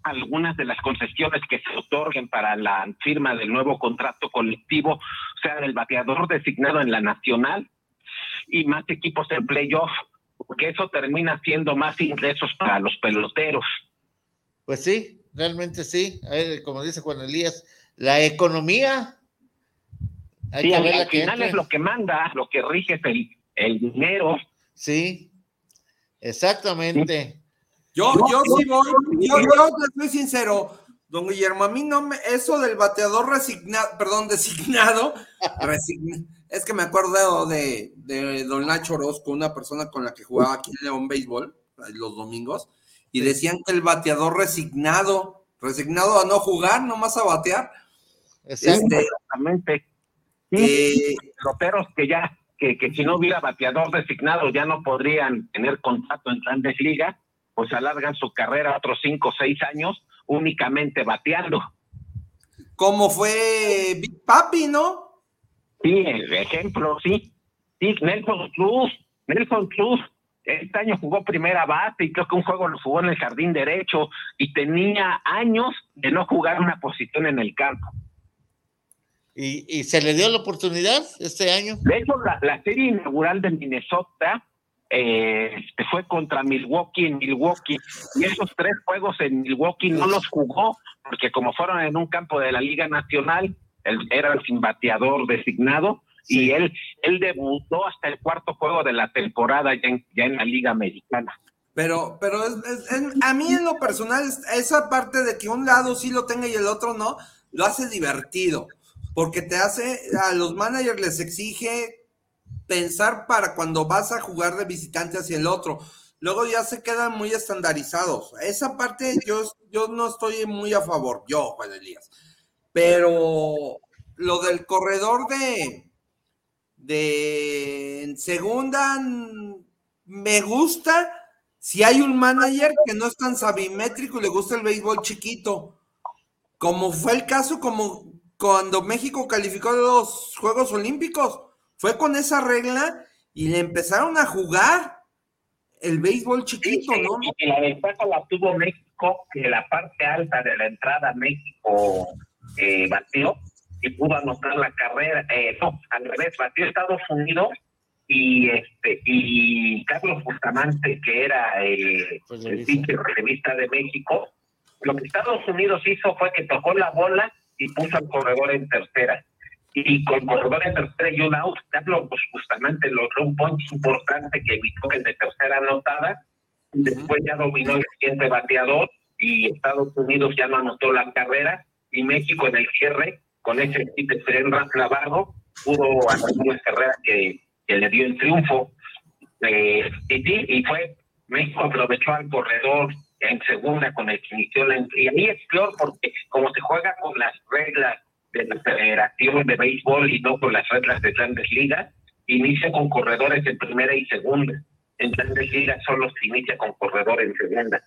algunas de las concesiones que se otorguen para la firma del nuevo contrato colectivo sea, el bateador designado en la nacional y más equipos en playoff, porque eso termina siendo más ingresos para los peloteros. Pues sí, realmente sí. como dice Juan Elías, la economía. Sí, al, final es lo que manda, lo que rige es el, el dinero. Sí, exactamente. Yo, yo sí voy, yo, yo soy sincero, don Guillermo, a mí no me, eso del bateador resignado, perdón, designado, es que me acuerdo de, de don Nacho Orozco, una persona con la que jugaba aquí en León Béisbol, los domingos, y decían que el bateador resignado, resignado a no jugar, nomás a batear. Este, Eh, Roteros que ya, que, que si no hubiera bateador designado ya no podrían tener contrato en grandes ligas pues alargan su carrera otros cinco o seis años únicamente bateando. Como fue Big Papi, ¿no? Sí, el ejemplo, sí. Sí, Nelson Cruz, Nelson Cruz, este año jugó primera base y creo que un juego lo jugó en el jardín derecho y tenía años de no jugar una posición en el campo. ¿Y, y se le dio la oportunidad este año? De hecho, la, la serie inaugural de Minnesota eh, este, fue contra Milwaukee en Milwaukee y esos tres juegos en Milwaukee no los jugó porque como fueron en un campo de la Liga Nacional, él era el sin bateador designado y él, él debutó hasta el cuarto juego de la temporada ya en, ya en la Liga Americana. Pero, pero a mí en lo personal, esa parte de que un lado sí lo tenga y el otro no, lo hace divertido, porque te hace, a los managers les exige pensar para cuando vas a jugar de visitante hacia el otro. Luego ya se quedan muy estandarizados. Esa parte yo, yo no estoy muy a favor, yo, Juan Elías. Pero lo del corredor de, de segunda me gusta si hay un manager que no es tan sabimétrico y le gusta el béisbol chiquito. Como fue el caso como cuando México calificó los Juegos Olímpicos fue con esa regla y le empezaron a jugar el béisbol chiquito, ¿no? Y la ventaja la tuvo México, que la parte alta de la entrada México eh, batió y pudo anotar la carrera. Eh, no, al revés, batió Estados Unidos y este y Carlos Bustamante, que era el, pues el revista de México, lo que Estados Unidos hizo fue que tocó la bola y puso al corredor en tercera. Y con corredor de tercera y un out, Carlos pues, justamente logró un punch importante que evitó que de tercera anotada, después ya dominó el siguiente bateador y Estados Unidos ya no anotó la carrera y México en el cierre con ese kit de Fren Navarro pudo anotar una carrera que, que, le dio el triunfo. Eh, y, y fue México aprovechó al corredor en segunda con el que inició la y a mí es peor porque como se juega con las reglas de la Federación de Béisbol y no con las reglas de grandes ligas, inicia con corredores en primera y segunda. En grandes ligas solo se inicia con corredores en segunda.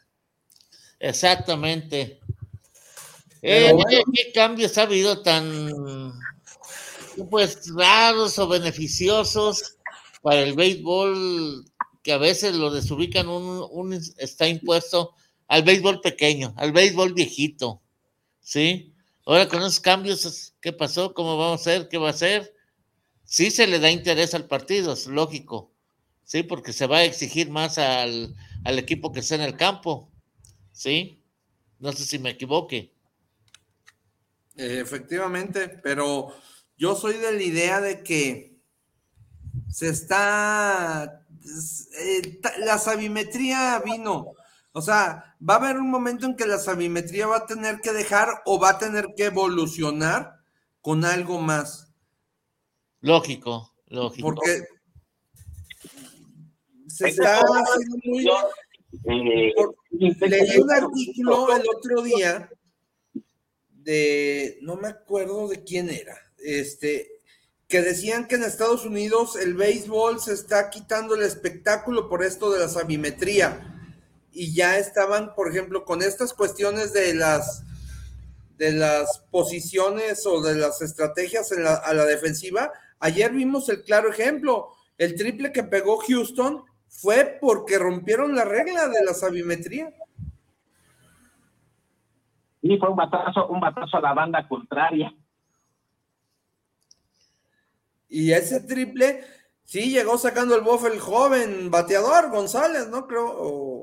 Exactamente. Eh, ¿Qué cambios ha habido tan pues raros o beneficiosos para el béisbol que a veces lo desubican un, un está impuesto al béisbol pequeño, al béisbol viejito, ¿sí? Ahora con esos cambios, ¿qué pasó? ¿Cómo vamos a hacer? ¿Qué va a hacer? Sí se le da interés al partido, es lógico. Sí, porque se va a exigir más al, equipo que está en el campo. Sí, no sé si me equivoque. Efectivamente, pero yo soy de la idea de que se está, eh, la sabimetría vino, o sea, va a haber un momento en que la sabimetría va a tener que dejar o va a tener que evolucionar con algo más. Lógico, lógico. Porque se está haciendo muy... leí un artículo el otro día de, no me acuerdo de quién era, este, que decían que en Estados Unidos el béisbol se está quitando el espectáculo por esto de la sabimetría y ya estaban, por ejemplo, con estas cuestiones de las de las posiciones o de las estrategias a la defensiva. Ayer vimos el claro ejemplo. El triple que pegó Houston fue porque rompieron la regla de la sabimetría. Y fue un batazo, un batazo a la banda contraria. Y ese triple, sí, llegó sacando el bofe el joven bateador, González, ¿no? Creo, o,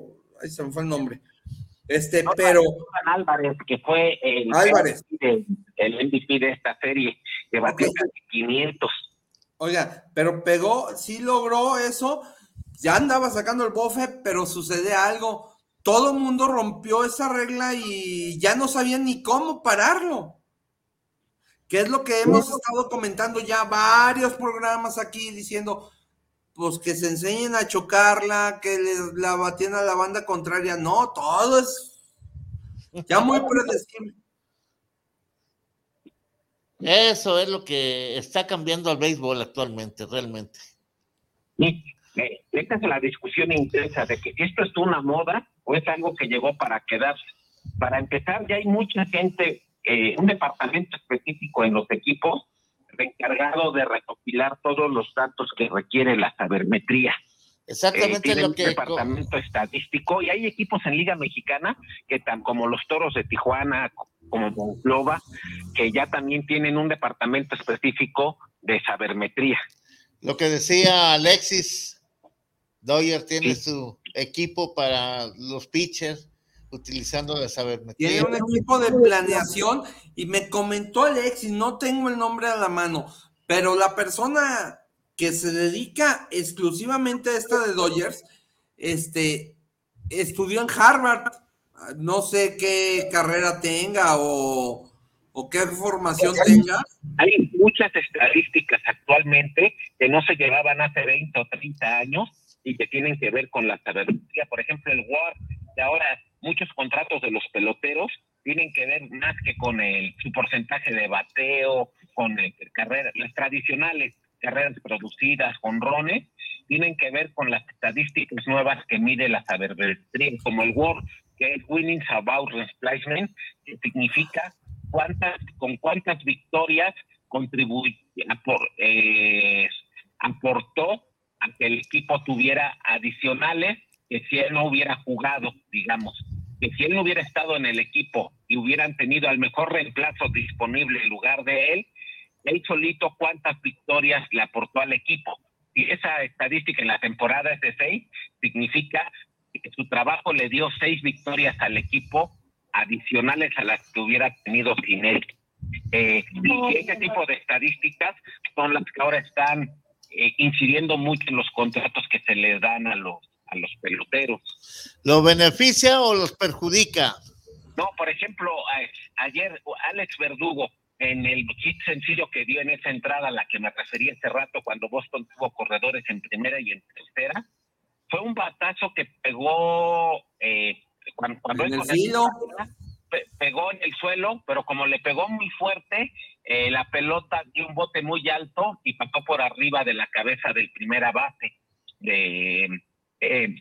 ahí se me fue el nombre. Este, No, pero. Álvarez, que fue el, Álvarez. el, el MVP de esta serie, que batió casi 500. Oiga, pero pegó, sí logró eso, ya andaba sacando el bofe, pero sucede algo. Todo el mundo rompió esa regla y ya no sabían ni cómo pararlo. Que es lo que hemos estado comentando ya varios programas aquí diciendo, pues que se enseñen a chocarla, que les la batían a la banda contraria. No, todo es ya muy predecible. Eso es lo que está cambiando al béisbol actualmente, realmente. Y, eh, esta es la discusión intensa de que esto es una moda o es algo que llegó para quedarse. Para empezar, ya hay mucha gente, eh, un departamento específico en los equipos encargado de recopilar todos los datos que requiere la sabermetría. Exactamente Eh, lo un que departamento estadístico y hay equipos en Liga Mexicana que tan como los Toros de Tijuana, como Monclova, que ya también tienen un departamento específico de sabermetría. Lo que decía Alexis, Doyer tiene su equipo para los pitchers utilizando la sabermetría. Tiene un equipo de planeación y me comentó Alexis, no tengo el nombre a la mano, pero la persona que se dedica exclusivamente a esta de Dodgers, este, estudió en Harvard, no sé qué carrera tenga o, o qué formación tenga. Hay muchas estadísticas actualmente que no se llevaban hace 20 o 30 años y que tienen que ver con la sabermetría. Por ejemplo, el WAR, que ahora muchos contratos de los peloteros tienen que ver más que con el, su porcentaje de bateo, con el, carreras, las tradicionales carreras producidas, honrones, tienen que ver con las estadísticas nuevas que mide la sabermetría, como el WAR, que es Winnings About Replacement, que significa cuántas, con cuántas victorias contribuye, apor, eh, aportó a que el equipo tuviera adicionales que si él no hubiera jugado, digamos, que si él no hubiera estado en el equipo y hubieran tenido al mejor reemplazo disponible en lugar de él, él solito cuántas victorias le aportó al equipo. Y esa estadística en la temporada es de seis, significa que su trabajo le dio seis victorias al equipo adicionales a las que hubiera tenido sin él. Eh, y ese tipo de estadísticas son las que ahora están eh, incidiendo mucho en los contratos que se les dan a los, a los peloteros. ¿Lo beneficia o los perjudica? No, por ejemplo, a- ayer Alex Verdugo, en el hit sencillo que dio en esa entrada a la que me referí hace rato, cuando Boston tuvo corredores en primera y en tercera, fue un batazo que pegó eh, cuando, cuando En él el filo. pegó en el suelo, pero como le pegó muy fuerte, eh, la pelota dio un bote muy alto y pasó por arriba de la cabeza del primera base de eh,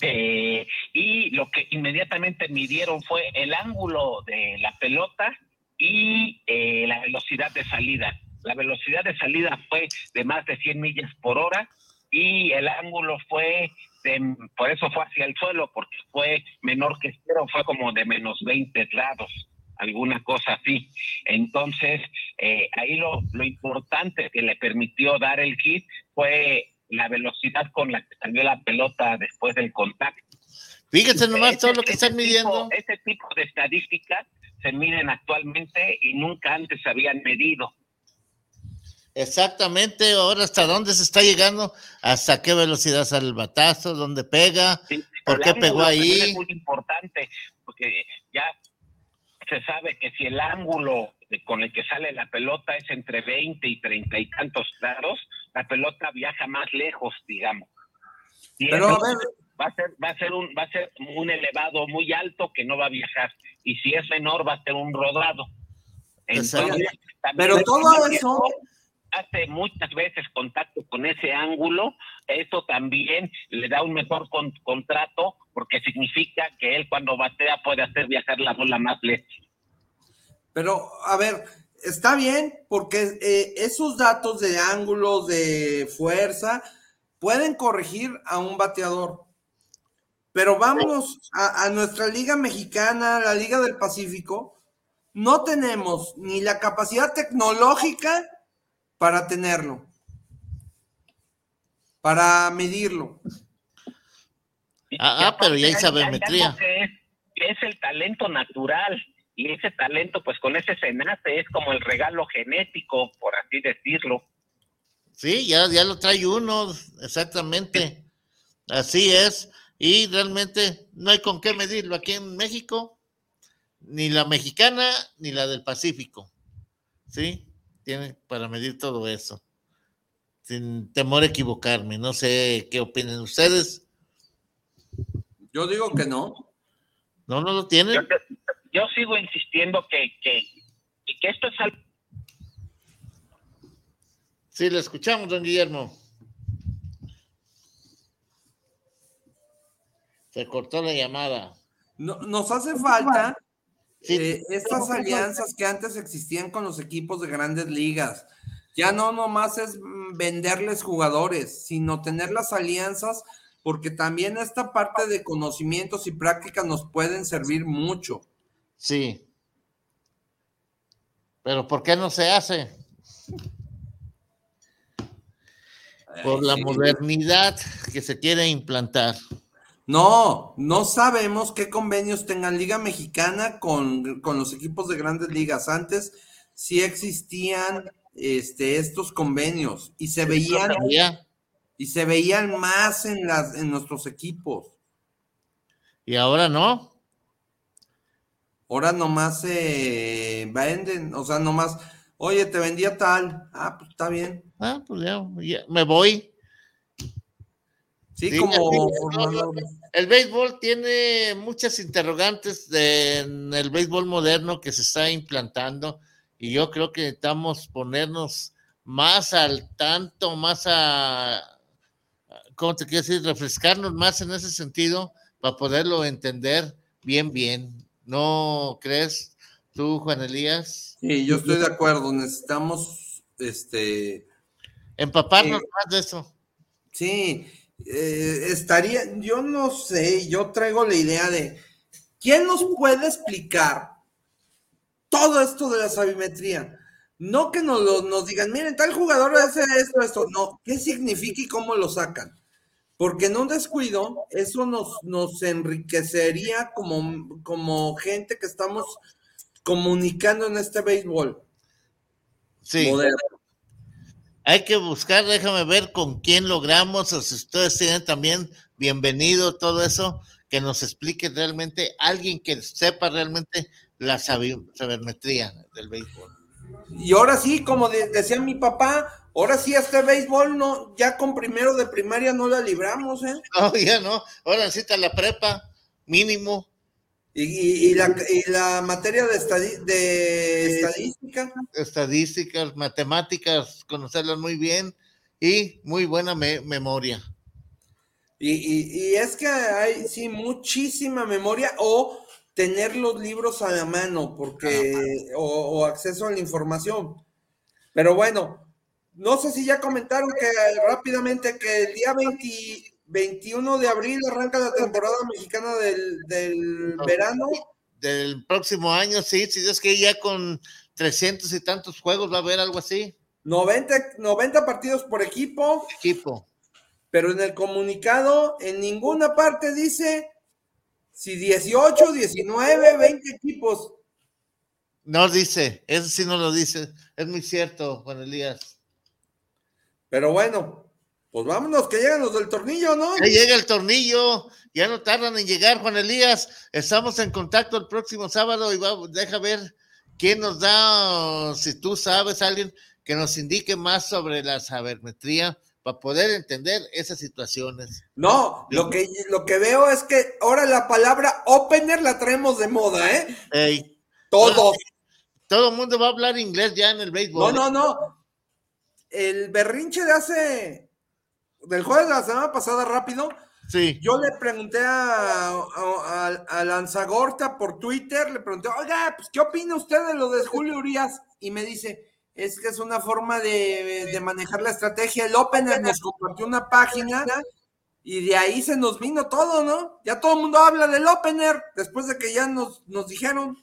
eh, y lo que inmediatamente midieron fue el ángulo de la pelota y eh, la velocidad de salida. La velocidad de salida fue de más de 100 millas por hora y el ángulo fue, de, por eso fue hacia el suelo, porque fue menor que cero, fue como de menos 20 grados, alguna cosa así. Entonces, eh, ahí lo, lo importante que le permitió dar el hit fue la velocidad con la que salió la pelota después del contacto. Fíjense nomás Ese- todo lo que están tipo- midiendo. ese tipo de estadísticas se miden actualmente y nunca antes se habían medido. Exactamente, ahora hasta dónde se está llegando, hasta qué velocidad sale el batazo, dónde pega, por El qué pegó ahí. Es muy importante porque ya se sabe que si el ángulo con el que sale la pelota es entre 20 y 30 y tantos grados, la pelota viaja más lejos, digamos. Y Pero, a ver. va a ser va a ser un va a ser un elevado muy alto que no va a viajar y si es menor va a ser un rodado. Entonces, Pero todo eso- hace muchas veces contacto con ese ángulo, eso también le da un mejor con- contrato porque significa que él cuando batea puede hacer viajar la bola más lejos. Pero, a ver, está bien, porque eh, esos datos de ángulos, de fuerza, pueden corregir a un bateador. Pero vámonos a, a nuestra Liga Mexicana, la Liga del Pacífico. No tenemos ni la capacidad tecnológica para tenerlo? Para medirlo. Ah, ah, pero ya hay sabermetría. es el talento natural y ese talento pues con ese se nace, es como el regalo genético, por así decirlo. Sí, ya, ya lo trae uno, exactamente. Así es. Y realmente no hay con qué medirlo aquí en México, ni la mexicana ni la del Pacífico. ¿Sí? Tienen para medir todo eso. Sin temor a equivocarme. No sé qué opinen ustedes. Yo digo que no. ¿No, no lo tienen? Yo, yo sigo insistiendo que, que, que esto es algo Sí, lo escuchamos, don Guillermo. Se cortó la llamada. No- nos hace falta Sí. eh, estas alianzas que antes existían con los equipos de grandes ligas. Ya no nomás es mm, venderles jugadores, sino tener las alianzas, porque también esta parte de conocimientos y prácticas nos pueden servir mucho. Sí. Pero ¿por qué no se hace? Por la modernidad que se quiere implantar. No, no sabemos qué convenios tenga Liga Mexicana con, con los equipos de grandes ligas. Antes sí existían este, estos convenios y se veían y se veían más en las en nuestros equipos. Y ahora no. Ahora nomás se venden, o sea, nomás, oye, te vendía tal, ah, pues está bien. Ah, pues ya, ya me voy. Sí, Sí, como. El béisbol tiene muchas interrogantes de- en el béisbol moderno que se está implantando y yo creo que necesitamos ponernos más al tanto, más a, ¿cómo te quiero decir? Refrescarnos más en ese sentido para poderlo entender bien, bien. ¿No crees tú, Juan Elías? Sí, yo estoy de acuerdo, necesitamos, este, Empaparnos Eh, más de eso. Sí, eh, estaría, yo no sé, yo traigo la idea de, ¿quién nos puede explicar todo esto de la sabimetría? No que nos, lo- nos digan, miren, tal jugador hace esto, esto, no, ¿qué significa y cómo lo sacan? Porque en un descuido, eso nos, nos enriquecería como, como gente que estamos comunicando en este béisbol Sí. moderno. Hay que buscar, déjame ver con quién logramos, o si ustedes tienen también, bienvenido, todo eso, que nos explique realmente alguien que sepa realmente la sabermetría del béisbol. Y ahora sí, como de- decía mi papá, ahora sí este béisbol no, ya con primero de primaria no la libramos, ¿eh? No, ya no, ahora necesita la prepa, mínimo. Y, y- y la, y la materia de, estadi- de estadística. Estadísticas, matemáticas, conocerlas muy bien y muy buena me- memoria. Y, y- y es que hay, sí, muchísima memoria o tener los libros a la mano, porque, o, o acceso a la información. Pero bueno, no sé si ya comentaron que rápidamente que el día 20 21 de abril arranca la temporada mexicana del, del verano. Del próximo año, sí, si Dios que ya con 300 y tantos juegos va a haber algo así. 90, 90 partidos por equipo. Equipo. Pero en el comunicado, en ninguna parte dice si 18, 19, 20 equipos. No dice, eso sí no lo dice. Es muy cierto, Juan Elías. Pero bueno, pues vámonos, que llegan los del tornillo, ¿no? Ya llega el tornillo, ya no tardan en llegar, Juan Elías. Estamos en contacto el próximo sábado y va, deja ver quién nos da, si tú sabes, alguien que nos indique más sobre la sabermetría para poder entender esas situaciones. No, lo que, lo que veo es que ahora la palabra opener la traemos de moda, ¿eh? Ey, Todos. todo el mundo va a hablar inglés ya en el béisbol. No, no, no. El berrinche de hace. del jueves de la semana pasada, rápido. Sí. Yo le pregunté a, a, a- Lanzagorta por Twitter, le pregunté, oiga, pues, ¿qué opina usted de lo de Julio Urias? Y me dice, es que es una forma de, de manejar la estrategia. El Opener nos compartió una página y de ahí se nos vino todo, ¿no? Ya todo el mundo habla del Opener después de que ya nos, nos dijeron.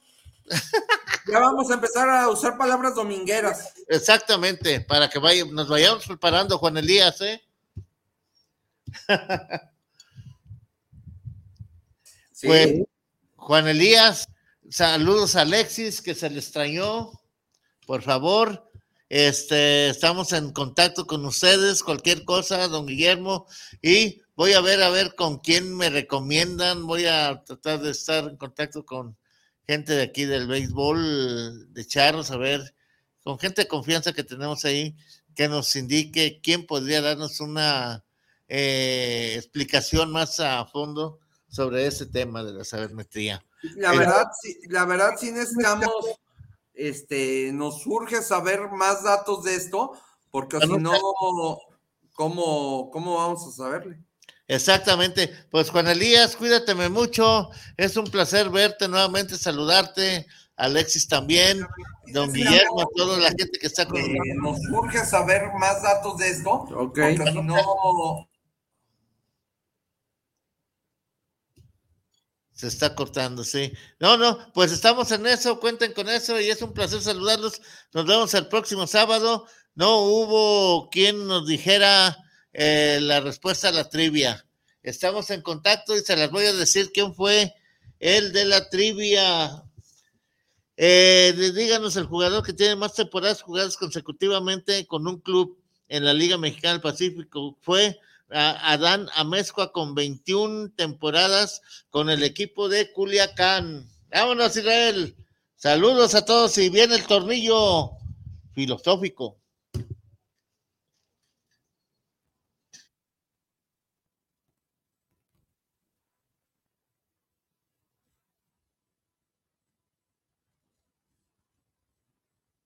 Ya vamos a empezar a usar palabras domingueras. Exactamente, para que vaya, nos vayamos preparando, Juan Elías, ¿eh? Pues, Juan Elías, saludos a Alexis, que se le extrañó. Por favor, este, estamos en contacto con ustedes, cualquier cosa, don Guillermo, y voy a ver a ver con quién me recomiendan. Voy a tratar de estar en contacto con gente de aquí del béisbol, de Charros, a ver, con gente de confianza que tenemos ahí, que nos indique quién podría darnos una eh, explicación más a fondo sobre ese tema de la sabermetría. La verdad, sí, la verdad, sí necesitamos, este, nos surge saber más datos de esto, porque si no, ¿cómo, ¿cómo vamos a saberle? Exactamente. Pues Juan Elías, cuídateme mucho. Es un placer verte nuevamente, saludarte. Alexis también, don Guillermo, a toda la gente que está con eh, Nos surge saber más datos de esto, porque si no, Se está cortando, sí. No, no, pues estamos en eso, cuenten con eso y es un placer saludarlos. Nos vemos el próximo sábado. No hubo quien nos dijera eh, la respuesta a la trivia. Estamos en contacto y se las voy a decir quién fue el de la trivia. Eh, díganos el jugador que tiene más temporadas jugadas consecutivamente con un club en la Liga Mexicana del Pacífico. Fue Adán Amezcua con 21 temporadas con el equipo de Culiacán. Vámonos, Israel. Saludos a todos y viene el tornillo filosófico.